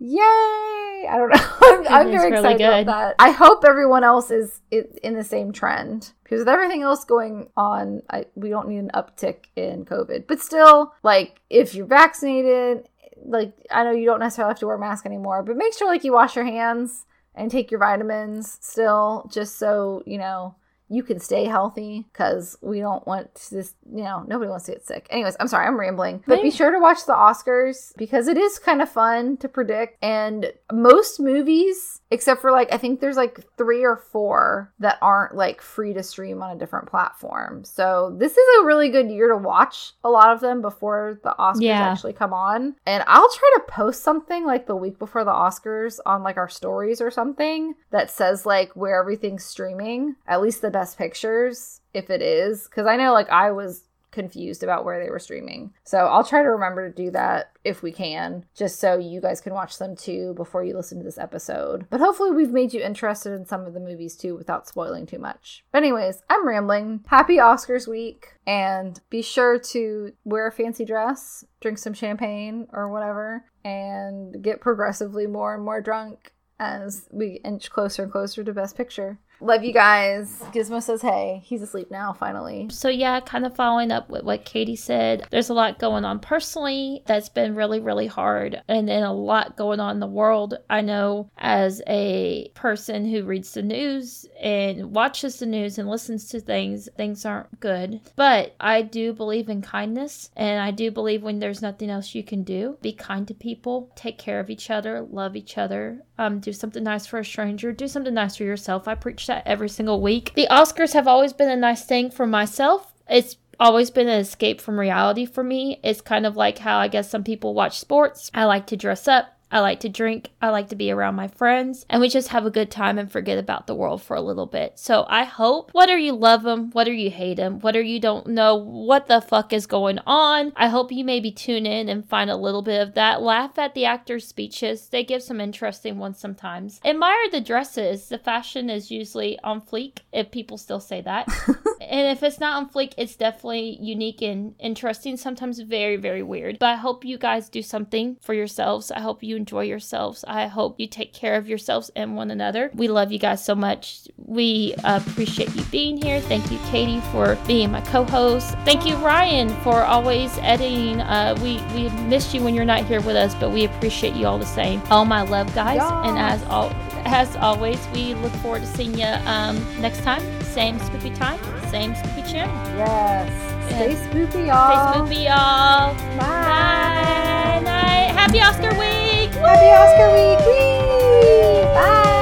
Yay! I don't know. I'm, I'm very really excited good. about that. I hope everyone else is in the same trend because with everything else going on, I, we don't need an uptick in COVID. But still, like if you're vaccinated, like I know you don't necessarily have to wear a mask anymore, but make sure like you wash your hands and take your vitamins still, just so you know you can stay healthy because we don't want this, you know, nobody wants to get sick. Anyways, I'm sorry, I'm rambling. But be sure to watch the Oscars because it is kind of fun to predict. And most movies, except for like, I think there's like three or four that aren't like free to stream on a different platform. So this is a really good year to watch a lot of them before the Oscars Yeah. actually come on. And I'll try to post something like the week before the Oscars on like our stories or something that says like where everything's streaming, at least the best pictures, if it is. Because I know like I was confused about where they were streaming. So I'll try to remember to do that if we can, just so you guys can watch them too before you listen to this episode. But hopefully we've made you interested in some of the movies too without spoiling too much. But anyways, I'm rambling. Happy Oscars week and be sure to wear a fancy dress, drink some champagne or whatever, and get progressively more and more drunk as we inch closer and closer to best picture. Love you guys. Gizmo says hey. He's asleep now, finally. So, yeah, kind of following up with what Katie said, there's a lot going on personally that's been really, really hard, and then a lot going on in the world. I know as a person who reads the news and watches the news and listens to things, things aren't good. But I do believe in kindness, and I do believe when there's nothing else you can do, be kind to people, take care of each other, love each other, um, do something nice for a stranger, do something nice for yourself. I preach that every single week. The Oscars have always been a nice thing for myself. It's always been an escape from reality for me. It's kind of like how I guess some people watch sports. I like to dress up. I like to drink. I like to be around my friends. And we just have a good time and forget about the world for a little bit. So I hope, whether you love them, whether you hate them, whether you don't know what the fuck is going on, I hope you maybe tune in and find a little bit of that. Laugh at the actors' speeches. They give some interesting ones sometimes. Admire the dresses. The fashion is usually on fleek, if people still say that. and if it's not on fleek, it's definitely unique and interesting. Sometimes very, very weird. But I hope you guys do something for yourselves. I hope you enjoy yourselves. I hope you take care of yourselves and one another. We love you guys so much. We appreciate you being here. Thank you, Katie, for being my co-host. Thank you, Ryan, for always editing. Uh, we we missed you when you're not here with us, but we appreciate you all the same. All my love, guys, yes. and as all as always, we look forward to seeing you um, next time. Same spooky time, same spooky channel. Yes. Stay spooky, y'all. Stay spooky, y'all. Bye. Bye. Night. Happy Oscar week. Happy Oscar week. Whee! Bye.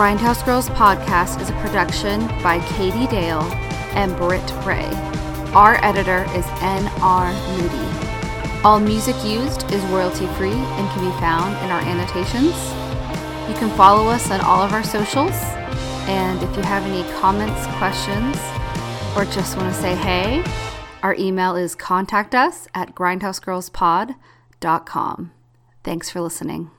Grindhouse Girls podcast is a production by Katie Dale and Britt Ray. Our editor is N.R. Moody. All music used is royalty free and can be found in our annotations. You can follow us on all of our socials. And if you have any comments, questions, or just want to say hey, our email is contact us at grindhousegirlspod.com. Thanks for listening.